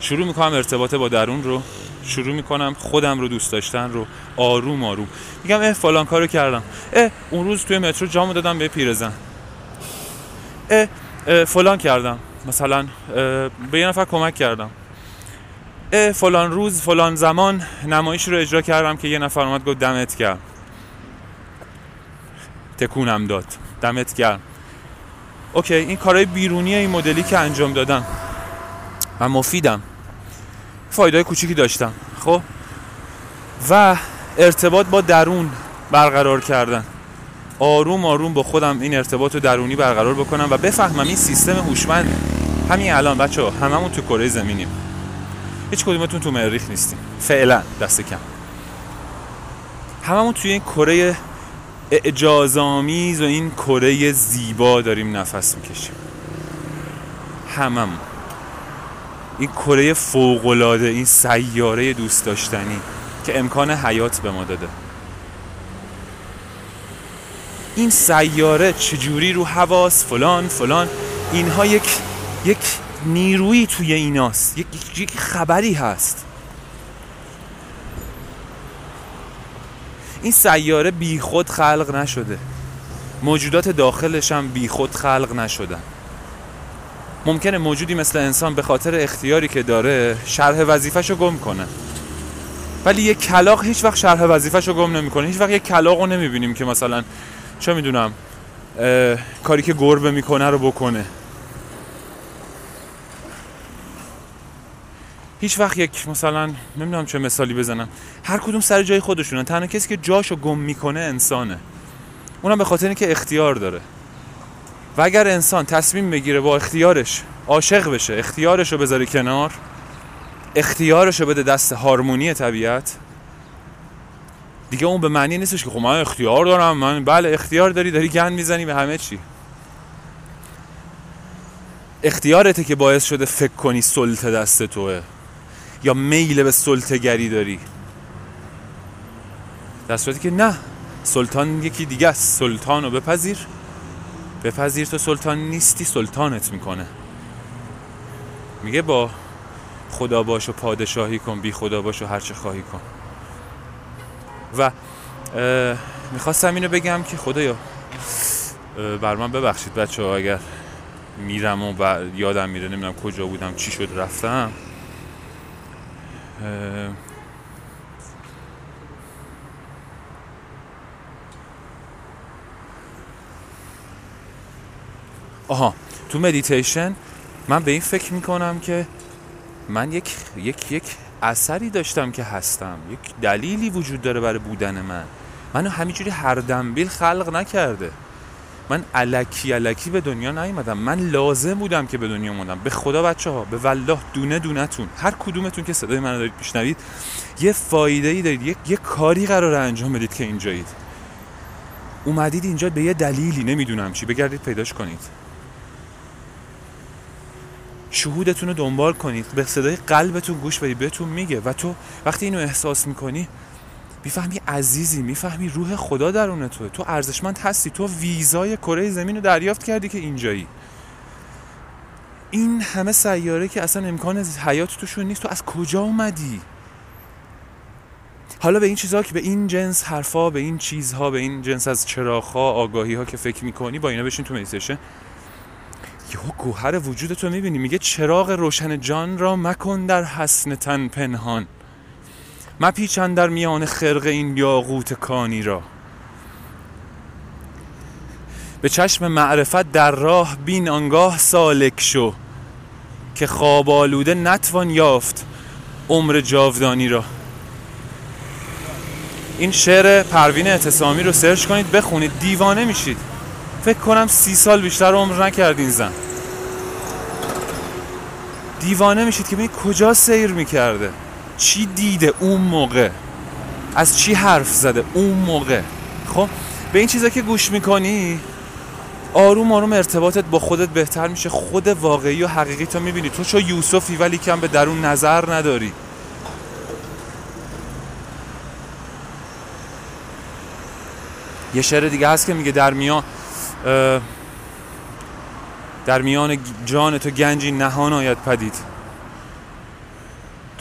شروع می‌کنم ارتباط با درون رو. شروع می‌کنم خودم رو دوست داشتن رو. آروم آروم. میگم اه فلان کارو کردم. اه اون روز توی مترو جامو دادم به پیرزن. اه, اه فلان کردم. مثلا به یه نفر کمک کردم. اه فلان روز فلان زمان نمایش رو اجرا کردم که یه نفر اومد گفت دمت گرم تکونم داد. دمت گرم. اوکی این کارهای بیرونی این مدلی که انجام دادم. من مفیدم. فایده کوچیکی داشتم خب؟ و ارتباط با درون برقرار کردن. آروم آروم با خودم این ارتباط رو درونی برقرار بکنم و بفهمم این سیستم هوشمند همین الان بچه هممون تو کره زمینیم. هیچ کدومتون تو مریخ نیستیم. فعلا دست کم. هممون توی این کره اعجازآمیز و این کره زیبا داریم نفس می‌کشیم. هممون. این کره فوقالعاده این سیاره دوست داشتنی که امکان حیات به ما داده. این سیاره چجوری رو حواس فلان فلان؟ اینها یک یک نیرویی توی ایناست. یک, یک خبری هست. این سیاره بیخود خلق نشده. موجودات داخلش هم بیخود خلق نشدن. ممکنه موجودی مثل انسان به خاطر اختیاری که داره شرح وظیفش رو گم کنه. ولی یک کلاق هیچ وقت شرح وظیفش رو گم نمی‌کنه. هیچ وقت یک کلاق رو نمی‌بینیم که مثلا چه می‌دونم کاری که گربه می‌کنه رو بکنه. هیچ وقت یک مثلا نمی‌دونم چه مثالی بزنم. هر کدوم سر جای خودشونن تنها کسی که جاشو گم می‌کنه انسانه. اونم به خاطر اینکه اختیار داره. و اگر انسان تصمیم بگیره با اختیارش عاشق بشه اختیارش رو بذاره کنار اختیارش رو بده دست هارمونی طبیعت دیگه اون به معنی نیستش که خب من اختیار دارم من بله اختیار داری داری گند می‌زنی به همه چی. اختیارته که باعث شده فکر کنی سلطه دست توه. یا میل به سلطگری داری؟ در صورتی که نه. سلطان یکی دیگه است. سلطان رو بپذیر. بپذیر تو سلطان نیستی سلطانت می‌کنه. میگه با خدا باش و پادشاهی کن بی خدا باش و هرچه خواهی کن. و می‌خواستم اینو بگم که خدایا بر من ببخشید بچه ها اگر میرم و یادم میره نمی‌دونم کجا بودم چی شد رفتم. آها تو مدیتیشن من به این فکر می‌کنم که من یک یک یک اثری داشتم که هستم. یک دلیلی وجود داره برای بودن من. منو همینجوری هر دنبیل خلق نکرده. من علکی علکی به دنیا نیومدم. من لازم بودم که به دنیا اومدم. به خدا بچه ها به والله دونه دونه تون هر کدومتون که صدای منو دارید میشنوید یه فایده ای دارید. یه, یه کاری قرار انجام بدید که اینجایید. اومدید اینجا به یه دلیلی نمی‌دونم چی. بگردید پیداش کنید. شهودتون رو دنبال کنید. به صدای قلبتون گوش بدید. بهتون میگه. و تو وقتی اینو احساس می‌کنی می‌فهمی عزیزی می‌فهمی روح خدا درون توه تو ارزشمند هستی. تو ویزای کره زمین رو دریافت کردی که اینجایی. این همه سیاره که اصلا امکان حیات توشون نیست. تو از کجا اومدی؟ حالا به این چیزها که به این جنس حرفا به این چیزها به این جنس از چراغها آگاهی ها که فکر می‌کنی با اینا بشین تو میسشه یهو گوهر وجود تو می‌بینی. میگه چراغ روشن جان را مکن در حسن تن پنهان. مپیچن در میان خرق این یاقوت کانی را. به چشم معرفت در راه بین آنگاه سالک شو که خواب آلوده نتوان یافت عمر جاودانی را. این شعر پروین اعتصامی رو سرچ کنید بخونید دیوانه میشید. فکر کنم سی سال بیشتر عمر نکردین زن. دیوانه میشید که ببینید کجا سیر می‌کرده. چی دیده اون موقع؟ از چی حرف زده اون موقع؟ خب به این چیزا که گوش می‌کنی آروم آروم ارتباطت با خودت بهتر میشه. خود واقعی و حقیقی تو می‌بینی. تو چو یوسفی ولی کم به درون نظر نداری. یه شعر دیگه هست که میگه در میان در میان جان تو گنجی نهان آید پدید.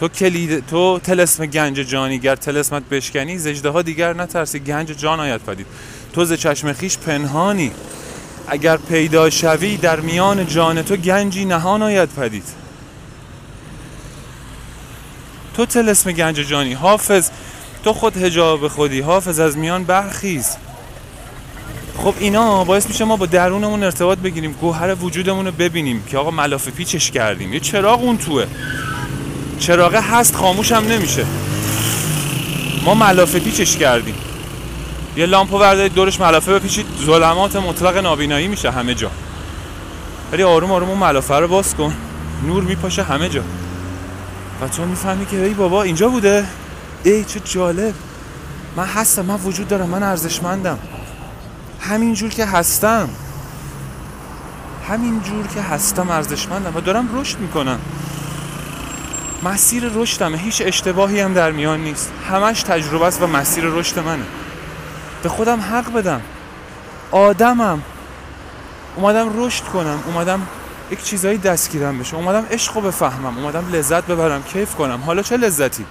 تو کلید تو تلسم گنج جانی گر تلسمت بشکنی زجده ها دیگر نترسی. گنج جان آید پدید. تو ز چشم خیش پنهانی. اگر پیدا شوی در میان جان تو گنجی نهان آید پدید. تو تلسم گنج جانی حافظ. تو خود هجاب خودی حافظ از میان برخیز. خب اینا باعث میشه ما با درونمون ارتباط بگیریم گوهر وجودمون رو ببینیم که آقا ملاف پیچش کردیم. یه چراغ اون توه. چراغه هست خاموش هم نمیشه. ما ملافه پیچش کردیم. یه لامپو بردارید دورش ملافه بپیچید. ظلمات مطلق نابینایی میشه همه جا. ولی آروم آروم اون ملافه رو باز کن. نور میپاشه همه جا. و تو می‌فهمی که ای بابا اینجا بوده؟ ای چه جالب. من هستم من وجود دارم من ارزشمندم. همینجور که هستم. همینجور که هستم ارزشمندم و دارم رشد می‌کنم. مسیر رشدمه هیچ اشتباهی هم در میان نیست. همش تجربه است و مسیر رشد منه. به خودم حق بدم. آدمم. اومدم رشد کنم. اومدم یک چیزایی دستگیرم بشه. اومدم عشق رو بفهمم. اومدم لذت ببرم. کیف کنم. حالا چه لذتی؟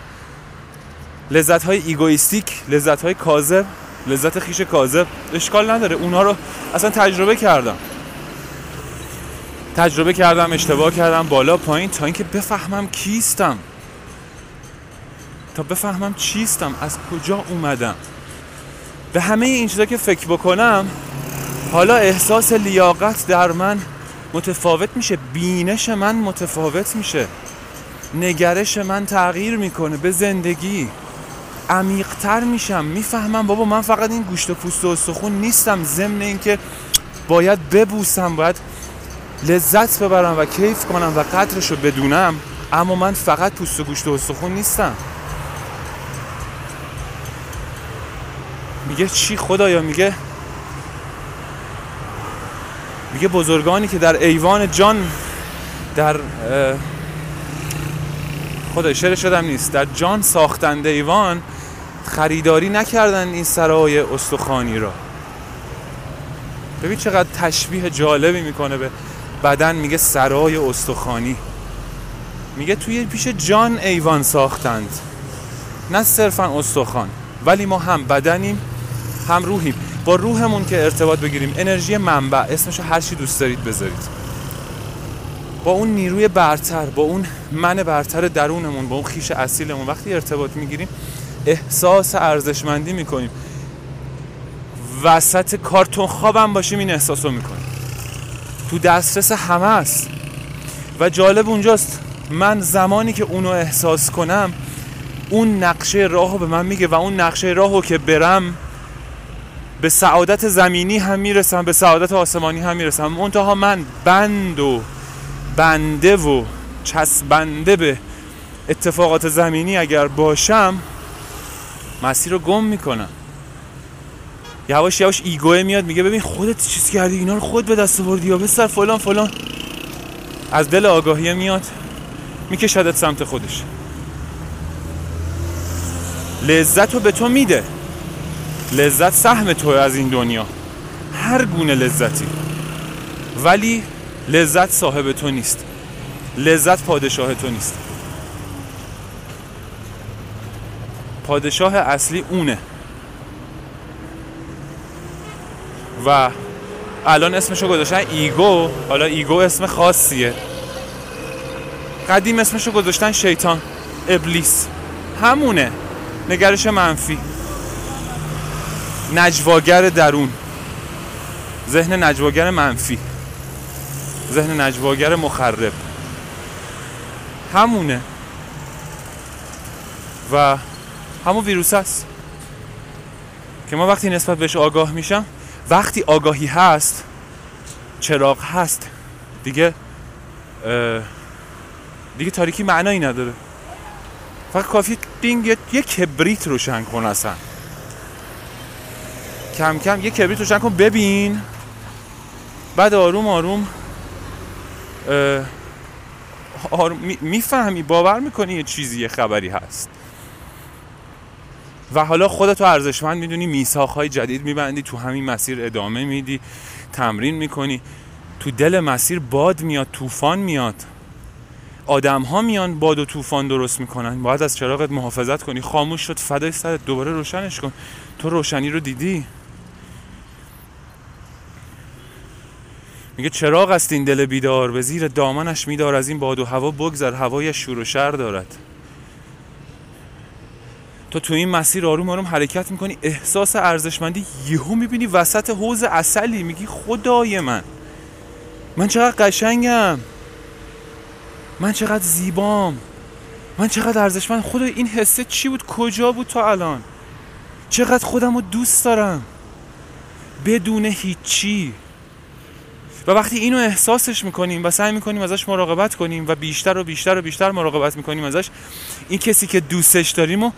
لذت های egoistic لذت های کاذب لذت خویش کاذب. اشکال نداره. اونا رو اصلا تجربه کردم. تجربه کردم اشتباه کردم بالا پایین تا اینکه بفهمم کیستم. تا بفهمم چیستم از کجا اومدم. به همه این چیزا که فکر بکنم حالا احساس لیاقت در من متفاوت میشه بینش من متفاوت میشه. نگرش من تغییر می‌کنه به زندگی. عمیقتر میشم می‌فهمم بابا من فقط این گوشت و پوست و استخون نیستم ضمن اینکه باید ببوسم باید لذت ببرم و کیف کنم و قدرش رو بدونم اما من فقط پوست و گوشت و استخون نیستم. میگه چی خدایا؟ میگه میگه بزرگانی که در ایوان جان در خدا شعر شدم نیست در جان ساختند ایوان خریداری نکردن این سرای استخوانی را. ببین چقدر تشبیه جالبی می‌کنه به بدن میگه سرای استخوانی. میگه توی پیش جان ایوان ساختند. نه صرفا استخوان ولی ما هم بدنیم هم روحیم. با روحمون که ارتباط بگیریم. انرژی منبع اسمشو هر چی دوست دارید بذارید. با اون نیروی برتر با اون من برتر درونمون با اون خیش اصیلمون وقتی ارتباط می‌گیریم احساس ارزشمندی می‌کنیم. وسط کارتون خوابم باشیم این احساس رو می‌کنیم. تو دسترس همه است. و جالب اونجاست من زمانی که اونو احساس کنم اون نقشه راهو به من میگه و اون نقشه راهو که برم به سعادت زمینی هم می‌رسم به سعادت آسمانی هم می‌رسم. منتها من بند و بنده و چسبنده به اتفاقات زمینی اگر باشم مسیر رو گم می‌کنم. یواش یواش ایگوه میاد میگه ببین خودت چیز کردی؟ اینا رو خود به دست آوردی یا؟ بسر فلان فلان. از دل آگاهی میاد میکشدت سمت خودش. لذت رو به تو میده. لذت سهم تو از این دنیا. هر گونه لذتی. ولی لذت صاحب تو نیست. لذت پادشاه تو نیست. پادشاه اصلی اونه. و الان اسمشو گذاشتن ego. حالا ego اسم خاصیه. قدیم اسمشو گذاشتن شیطان. ابلیس. همونه. نگرش منفی. نجواگر درون. ذهن نجواگر منفی. ذهن نجواگر مخرب. همونه. و همون ویروس هست. که ما وقتی نسبت بهش آگاه میشم وقتی آگاهی هست چراغ هست. دیگه دیگه تاریکی معنایی نداره. فقط کافی بینگ یه کبریت روشن کن اصلا. کم کم یه کبریت روشن کن ببین. بعد آروم آروم می‌فهمی باور می‌کنی یه چیزی یه خبری هست. و حالا خودتو ارزشمند می‌دونی میساخهای جدید میبندی تو همین مسیر ادامه میدی تمرین می‌کنی. تو دل مسیر باد میاد طوفان میاد. آدم ها میان باد و طوفان درست می‌کنن. باید از چراغت محافظت کنی. خاموش شد فدای سرت دوباره روشنش کن. تو روشنی رو دیدی؟ میگه چراغ است این دل بیدار به زیر دامنش میدار از این باد و هوا بگذر هوای شور و شر دارد. تو تو این مسیر آروم آروم حرکت می‌کنی احساس ارزشمندی یهو می‌بینی وسط حوز اصلی میگی خدای من من چقدر قشنگم من چقدر زیبام من چقدر ارزشمند خدا این حسه چی بود؟ کجا بود تا الان؟ چقدر خودم رو دوست دارم. بدون هیچی. و وقتی اینو احساسش می‌کنیم و سعی می‌کنیم ازش مراقبت کنیم و بیشتر و بیشتر و بیشتر مراقبت می‌کنیم ازش این کسی که دوستش داریم و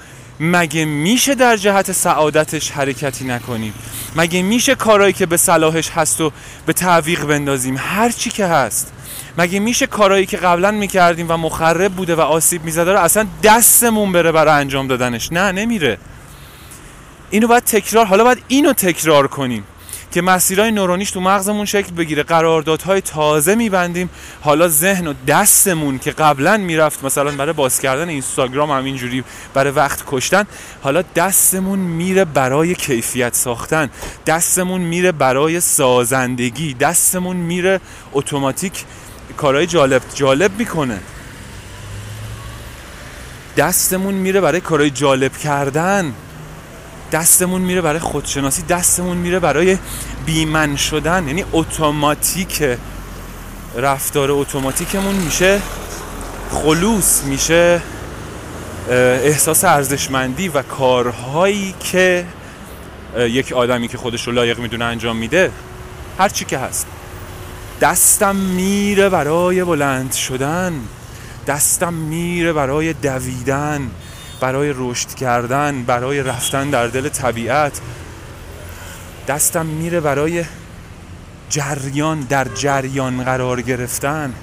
مگه میشه در جهت سعادتش حرکتی نکنیم؟ مگه میشه کارهایی که به صلاحش هست و به تعویق بندازیم؟ هر چی که هست. مگه میشه کارهایی که قبلا می‌کردیم و مخرب بوده و آسیب می‌زده رو اصلا دستمون بره برای انجام دادنش؟ نه نمیره. اینو باید تکرار حالا باید اینو تکرار کنیم. که مسیرهای نورونیش تو مغزمون شکل بگیره. قراردادهای تازه میبندیم. حالا ذهن و دستمون که قبلا می‌رفت مثلا برای باز کردن اینستاگرام همینجوری برای وقت کشتن حالا دستمون میره برای کیفیت ساختن. دستمون میره برای سازندگی. دستمون میره اتوماتیک کارهای جالب جالب می‌کنه. دستمون میره برای کارهای جالب کردن. دستمون میره برای خودشناسی دستمون میره برای بیمن شدن. یعنی اتوماتیک رفتار اتوماتیکمون میشه خلوص میشه احساس ارزشمندی و کارهایی که یک آدمی که خودش رو لایق می‌دونه انجام میده هر چی که هست. دستم میره برای بلند شدن. دستم میره برای دویدن. برای رشد کردن برای رفتن در دل طبیعت. دستم میره برای جریان در جریان قرار گرفتن.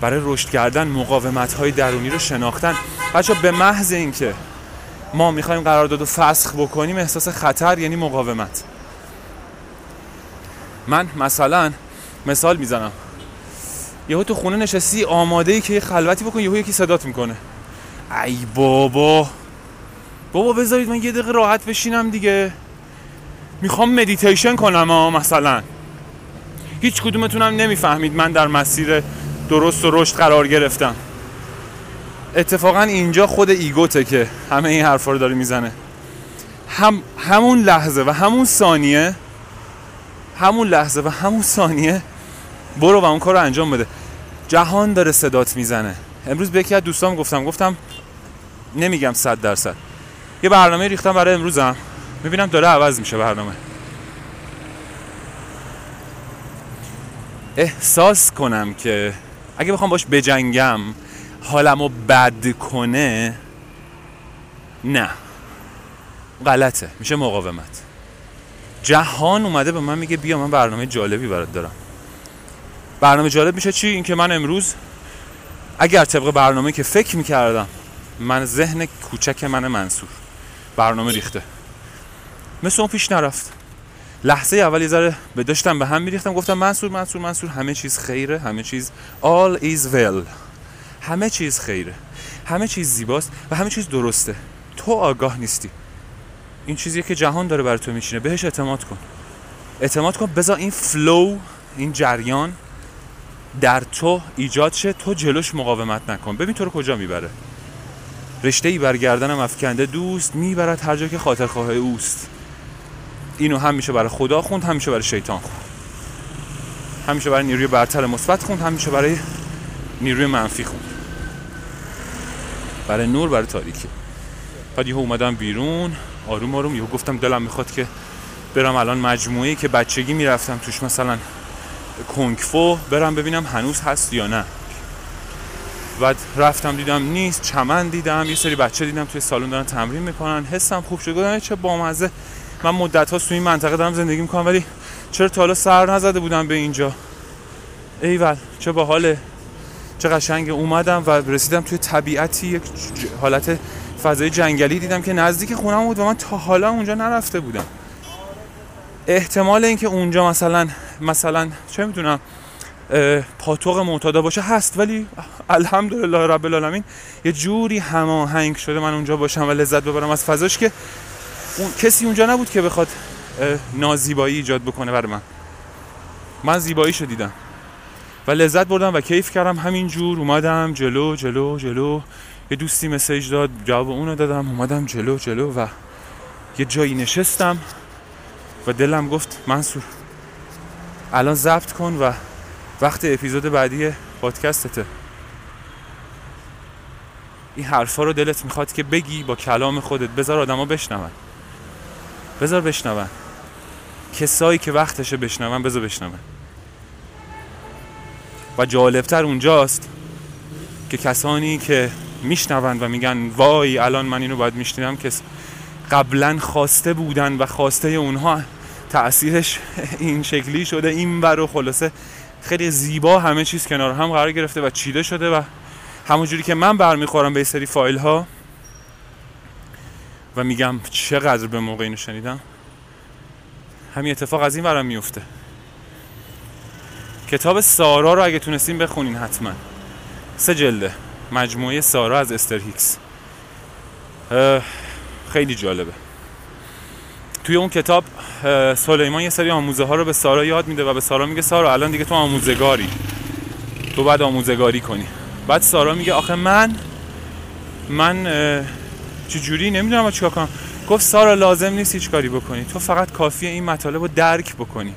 برای رشد کردن مقاومت های درونی رو شناختن. بچه به محض اینکه ما می‌خوایم قرارداد رو فسخ بکنیم احساس خطر یعنی مقاومت. من مثلا مثال می‌زنم. یهو تو خونه نشستی آماده ای که یه خلوتی بکن یهو یکی صدات می‌کنه. ای بابا. بابا بذارید من یه دقیقه راحت بشینم دیگه. می‌خوام مدیتیشن کنم ها مثلا. هیچ کدومتونم نمی‌فهمید من در مسیر درست و رشد قرار گرفتم. اتفاقا اینجا خود ایگوته که همه این حرفا رو داره می‌زنه. هم همون لحظه و همون ثانیه همون لحظه و همون ثانیه برو و اون کار رو انجام بده. جهان داره صدات می‌زنه. امروز به یکی از دوستام گفتم گفتم نمیگم صد درصد. یه برنامه ریختم برای امروزم. می‌بینم داره عوض میشه برنامه. احساس کنم که اگه بخوام باش بجنگم حالمو بد کنه نه. غلطه. میشه مقاومت. جهان اومده به من میگه بیا من برنامه جالبی برات دارم. برنامه جالب میشه چی؟ اینکه من امروز اگر طبق برنامه که فکر می‌کردم من ذهن کوچک من منصور. برنامه ریخته. مثل اون پیش نرفت. لحظه اول یه ذره به داشتم به هم میریختم گفتم منصور منصور منصور همه چیز خیره همه چیز all is well. همه چیز خیره. همه چیز زیباست و همه چیز درسته. تو آگاه نیستی. این چیزیه که جهان داره بر تو میشینه بهش اعتماد کن. اعتماد کن بذار این فلو این جریان در تو ایجاد شه. تو جلوش مقاومت نکن. ببین تو رو کجا می‌بره. رشته ای برگردنم افکنده دوست می‌برد هر جا که خاطر خواه اوست. اینو هم میشه برای خدا خوند هم میشه برای شیطان خوند. همیشه برای نیروی برتر مثبت خوند همیشه برای نیروی منفی خوند. برای نور برای تاریکی. بعد یهو اومدم بیرون آروم آروم یهو گفتم دلم می‌خواد که برم الان مجموعه که بچگی می‌رفتم توش مثلا کنگفو برم ببینم هنوز هست یا نه. بعد رفتم دیدم نیست چمن دیدم یه سری بچه دیدم توی سالن دارن تمرین می‌کنن حسم خوب شد گفتم چه بامزه. من مدت ها توی این منطقه دارم زندگی می‌کنم ولی چرا تا حالا سر نزده بودم به اینجا؟ ایول چه باحاله. چه قشنگ. اومدم و رسیدم توی طبیعتی یک حالت فضای جنگلی دیدم که نزدیک خونم بود و من تا حالا اونجا نرفته بودم. احتمال اینکه اونجا مثلا مثلا چه می‌دونم. پاتوق معتادا باشه هست ولی الحمدلله رب العالمین یه جوری هماهنگ شده من اونجا باشم و لذت ببرم از فضاش که اون کسی اونجا نبود که بخواد نازیبایی ایجاد بکنه برای من. من زیبایی دیدم و لذت بردم و کیف کردم. همینجور اومدم جلو جلو جلو. یه دوستی مسیج داد جواب اونو دادم. اومدم جلو جلو و یه جایی نشستم و دلم گفت منصور الان ضبط کن و وقت اپیزود بعدی پادکستته. این حرفا رو دلت می‌خواد که بگی با کلام خودت بذار آدما بشنون. بذار بشنون. کسایی که وقتشه بشنون بذار بشنون. و جالبتر اونجاست که کسانی که میشنوند و میگن وای الان من اینو باید میشنیدم که قبلا خواسته بودن و خواسته اونها تاثیرش این شکلی شده این برو خلاصه خیلی زیبا همه چیز کنار هم قرار گرفته و چیده شده و همونجوری که من برمیخورم به سری فایل ها و میگم چقدر به موقع اینو شنیدم. همین اتفاق از این برام میفته. کتاب سارا رو اگه تونستیم بخونین حتما. سه جلده. مجموعه سارا از استر هیکس. خیلی جالبه. توی اون کتاب سلیمان یه سری آموزه ها رو به سارا یاد میده و به سارا میگه سارا الان دیگه تو آموزگاری. تو باید آموزگاری کنی. بعد سارا میگه آخه من من چجوری؟ نمی‌دونم چیکار کنم. گفت سارا لازم نیست هیچ کاری بکنی. تو فقط کافیه این مطالب رو درک بکنی.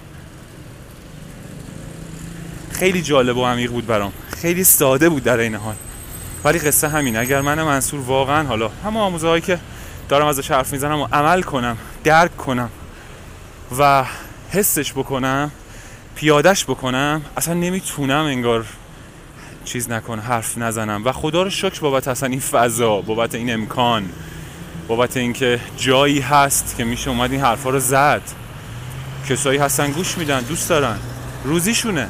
خیلی جالب و عمیق بود برام. خیلی ساده بود در این حال. ولی قصه همین اگر من منصور واقعا حالا همه آموزه هایی که دارم ازش حرف می‌زنم و عمل کنم درک کنم و حسش بکنم پیادش بکنم اصلا نمی‌تونم انگار چیز نکنم حرف نزنم. و خدا رو شکر بابت اصلا این فضا بابت این امکان بابت اینکه جایی هست که میشه اومد این حرفا رو زد. کسایی هستن گوش میدن دوست دارن. روزیشونه.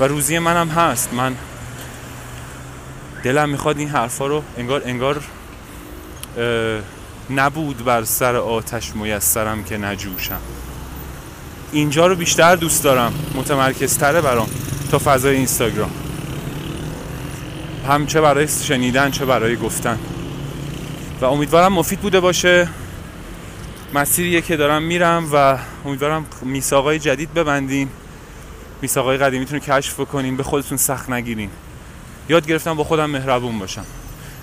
و روزی منم هست. من دلم می‌خواد این حرفا رو انگار انگار نبود بر سر آتش میسرم که نجوشم. اینجا رو بیشتر دوست دارم متمرکزتره برام تا فضای اینستاگرام. هم چه برای شنیدن چه برای گفتن. و امیدوارم مفید بوده باشه. مسیریه که دارم میرم و امیدوارم میساقای جدید ببندین میساقای قدیمیتون رو کشف کنین به خودتون سخت نگیرین یاد گرفتم با خودم مهربون باشم.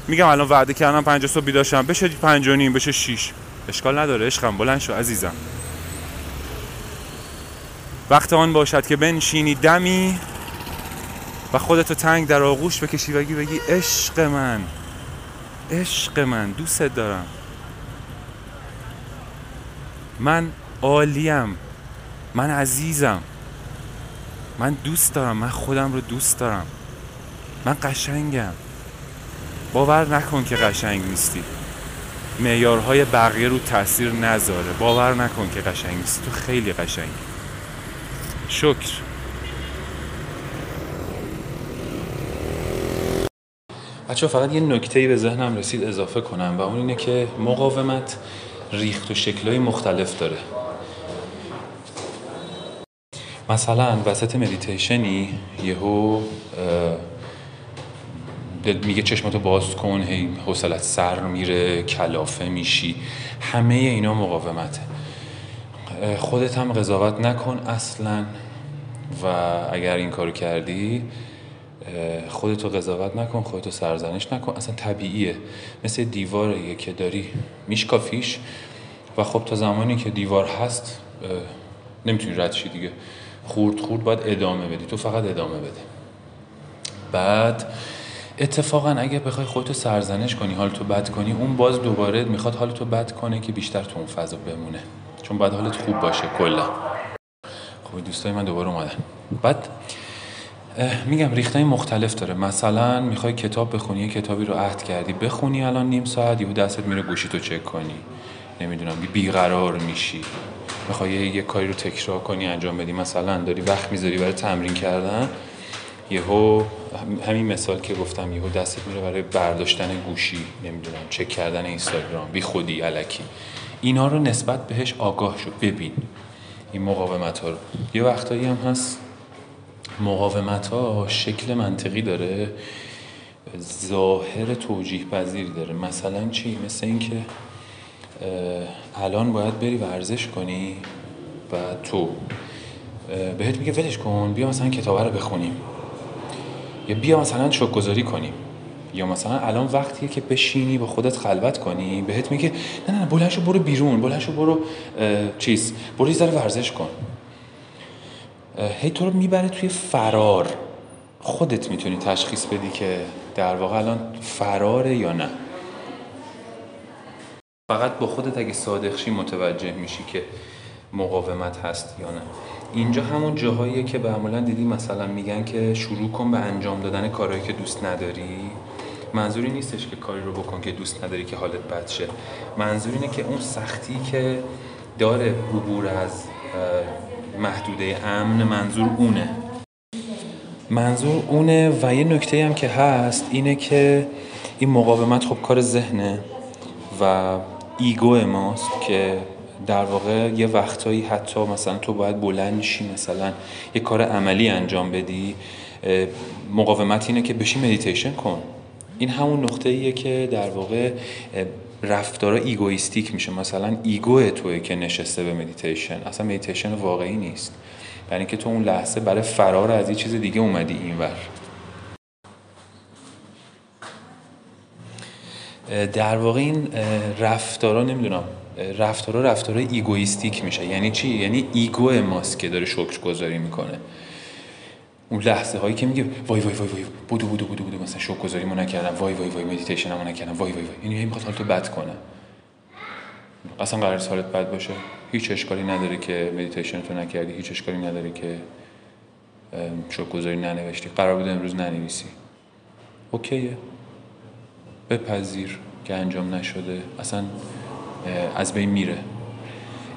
میگم الان وعده کردم پنج صبح بیداشم بشه پنج و نیم بشه شیش. اشکال نداره. عشقم. بلند شو عزیزم. وقت آن باشد که بنشینی دمی و خودتو تنگ در آغوش بکشی بگی بگی عشق من عشق من دوستت دارم. من عالیم من عزیزم. من دوست دارم. من خودم رو دوست دارم. من قشنگم. باور نکن که قشنگ نیستی. معیارهای بقیه رو تاثیر نذاره. باور نکن که قشنگ نیستی. تو خیلی قشنگی. شکر. بچه فقط یه نکته به ذهنم رسید اضافه کنم و اون اینه که مقاومت ریخت و شکلهای مختلف داره. مثلا وسط مدیتیشنی یهو میگه چشماتو باز کن هی حوصلت سر میره کلافه میشی. همه اینا مقاومته. خودت هم قضاوت نکن اصلا. و اگر این کارو کردی خودتو قضاوت نکن خودتو سرزنش نکن. اصلا طبیعیه. مثل دیواریه که داری میشکافیش. و خب تا زمانی که دیوار هست نمی‌تونی رد شی دیگه. خورد خورد باید ادامه بدی. تو فقط ادامه بده. بعد اتفاقا اگه بخوای خودتو سرزنش کنی حالتو بد کنی اون باز دوباره می‌خواد حالتو بد کنه که بیشتر تو اون فضا بمونه. چون باید حالت خوب باشه کلا. خب دوستای من دوباره اومدن. بعد میگم ریختای مختلف داره. مثلا می‌خوای کتاب بخونی یه کتابی رو عهد کردی بخونی الان نیم ساعت یهو دستت میره گوشی تو چک کنی. نمی‌دونم بیقرار میشی. می‌خوای یه کاری رو تکرار کنی انجام بدی. مثلا داری وقت می‌ذاری برای تمرین کردن یهو همین مثال که گفتم یهو دستت میره برای برداشتن گوشی نمی‌دونم چک کردن اینستاگرام بی خودی علکی. اینا رو نسبت بهش آگاه شو. ببین این مقاومت ها رو. یه وقتایی هم هست مقاومت ها شکل منطقی داره ظاهر توجیه پذیر داره. مثلا چی؟ مثل اینکه الان باید بری ورزش کنی و تو بهت میگه ولش کن بیا مثلا کتابه رو بخونیم. یا بیا مثلا شک گذاری کنیم. یا مثلا الان وقتیه که بشینی با خودت خلوت کنی. بهت میگه نه نه بلند برو بیرون بلند برو چیز برو یه ورزش کن. هی تو رو می‌بره توی فرار. خودت می‌تونی تشخیص بدی که در واقع الان فراره یا نه. فقط با خودت اگه صادقشی متوجه میشی که مقاومت هست یا نه. اینجا همون جاهاییه که معمولا دیدی مثلا میگن که شروع کن به انجام دادن کارهایی که دوست نداری. منظوری نیستش که کاری رو بکن که دوست نداری که حالت بد شه. منظور اینه که اون سختی که داره عبور از محدوده امن منظور اونه. منظور اونه و یه نکته هم که هست اینه که این مقاومت خب کار ذهنه و ego ماست که در واقع یه وقتایی حتی مثلا تو باید بلند شی مثلا یه کار عملی انجام بدی مقاومت اینه که بشین مدیتیشن کن. این همون نقطه ایه که در واقع رفتارا egoistic میشه. مثلا ego توئه که نشسته به مدیتیشن اصلا مدیتیشن واقعی نیست. یعنی که تو اون لحظه برای فرار از یه چیز دیگه اومدی اینور. در واقع این رفتارا نمی‌دونم رفتارا رفتارا egoistic میشه. یعنی چی؟ یعنی ego ماست که داره شکر گذاری می‌کنه. اون لحظه هایی که میگه وای وای وای وای بدو بدو بدو بدو مثلا شکر گذاری نکردم. وای وای وای مدیتیشنمو نکردم. وای وای وای. یعنی می‌خواد حالتو بد کنه. اصلا قراره حالت بد باشه. هیچ اشکالی نداره که مدیتیشن تو نکردی. هیچ اشکالی نداره که شکر گذاری ننوشتی. قرار بوده امروز ننویسی. اوکیه. بپذیر که انجام نشده. اصلا از بین میره.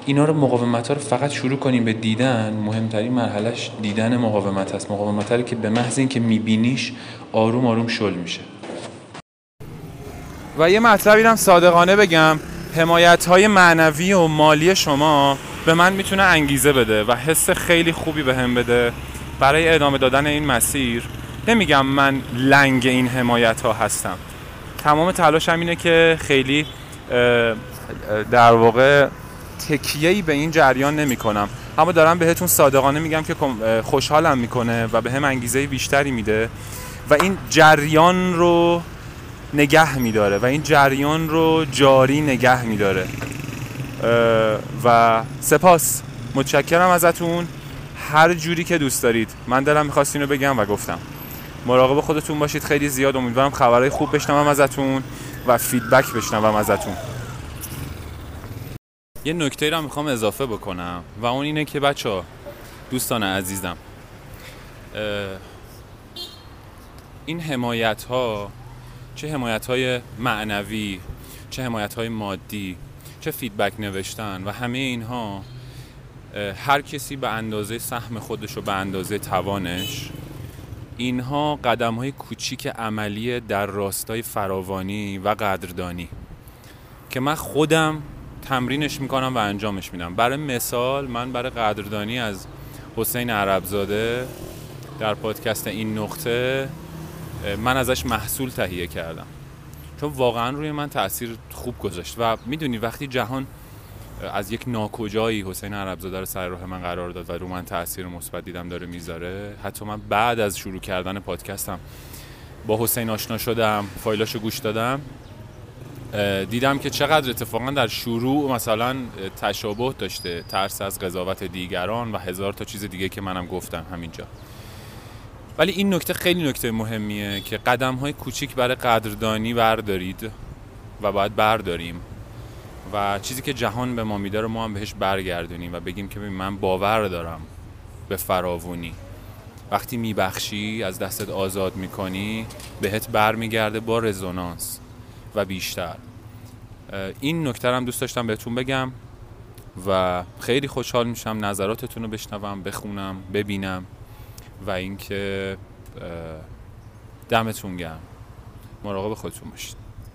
اینا رو مقاومت ها رو فقط شروع کنیم به دیدن. مهمترین مرحلهش دیدن مقاومت هست مقاومت رو که به محض اینکه میبینیش آروم آروم شل میشه. و یه مطلبی هم صادقانه بگم. حمایت های معنوی و مالی شما به من می‌تونه انگیزه بده و حس خیلی خوبی به هم بده برای ادامه دادن این مسیر. نمیگم من لنگ این حمایت ها هستم. تمام تلاشم اینه که خیلی در واقع تکیه‌ای به این جریان نمی کنم اما دارم بهتون صادقانه میگم که خوشحالم می‌کنه و به هم انگیزه بیشتری میده و این جریان رو نگه میداره و این جریان رو جاری نگه میداره. و سپاس. متشکرم ازتون. هر جوری که دوست دارید. من دلم می‌خواست اینو بگم و گفتم. مراقب خودتون باشید. خیلی زیاد امیدوارم خبرهای خوب بشنوم ازتون و فیدبک بشنوم ازتون. یه نکته رو می‌خوام اضافه بکنم و اون اینه که بچه دوستان عزیزم این حمایت ها چه حمایت های معنوی چه حمایت های مادی چه فیدبک نوشتن و همه اینها هر کسی به اندازه سهم خودش و به اندازه توانش اینها قدم های کوچیک عملی در راستای فراوانی و قدردانی که من خودم تمرینش می‌کنم و انجامش میدم. برای مثال من برای قدردانی از حسین عربزاده در پادکست این نقطه من ازش محصول تهیه کردم. چون واقعا روی من تاثیر خوب گذاشت و می‌دونی وقتی جهان از یک ناکجایی حسین عربزاده رو سر راه من قرار داد و رو من تاثیر مثبت دیدم داره می‌ذاره حتی من بعد از شروع کردن پادکستم با حسین آشنا شدم فایلاشو گوش دادم دیدم که چقدر اتفاقا در شروع مثلا تشابه داشته ترس از قضاوت دیگران و هزار تا چیز دیگه که منم گفتم همینجا. ولی این نکته خیلی نکته مهمیه که قدم های کوچیک برای قدردانی بردارید و باید برداریم. و چیزی که جهان به ما میده رو ما هم بهش برگردونیم و بگیم که من باور دارم به فراوونی. وقتی میبخشی از دستت آزاد می‌کنی بهت برمیگرده با رزونانس و بیشتر. این نکته هم دوست داشتم بهتون بگم و خیلی خوشحال میشم نظراتتون رو بشنوم بخونم ببینم و اینکه دمتون گرم. مراقب خودتون باشید.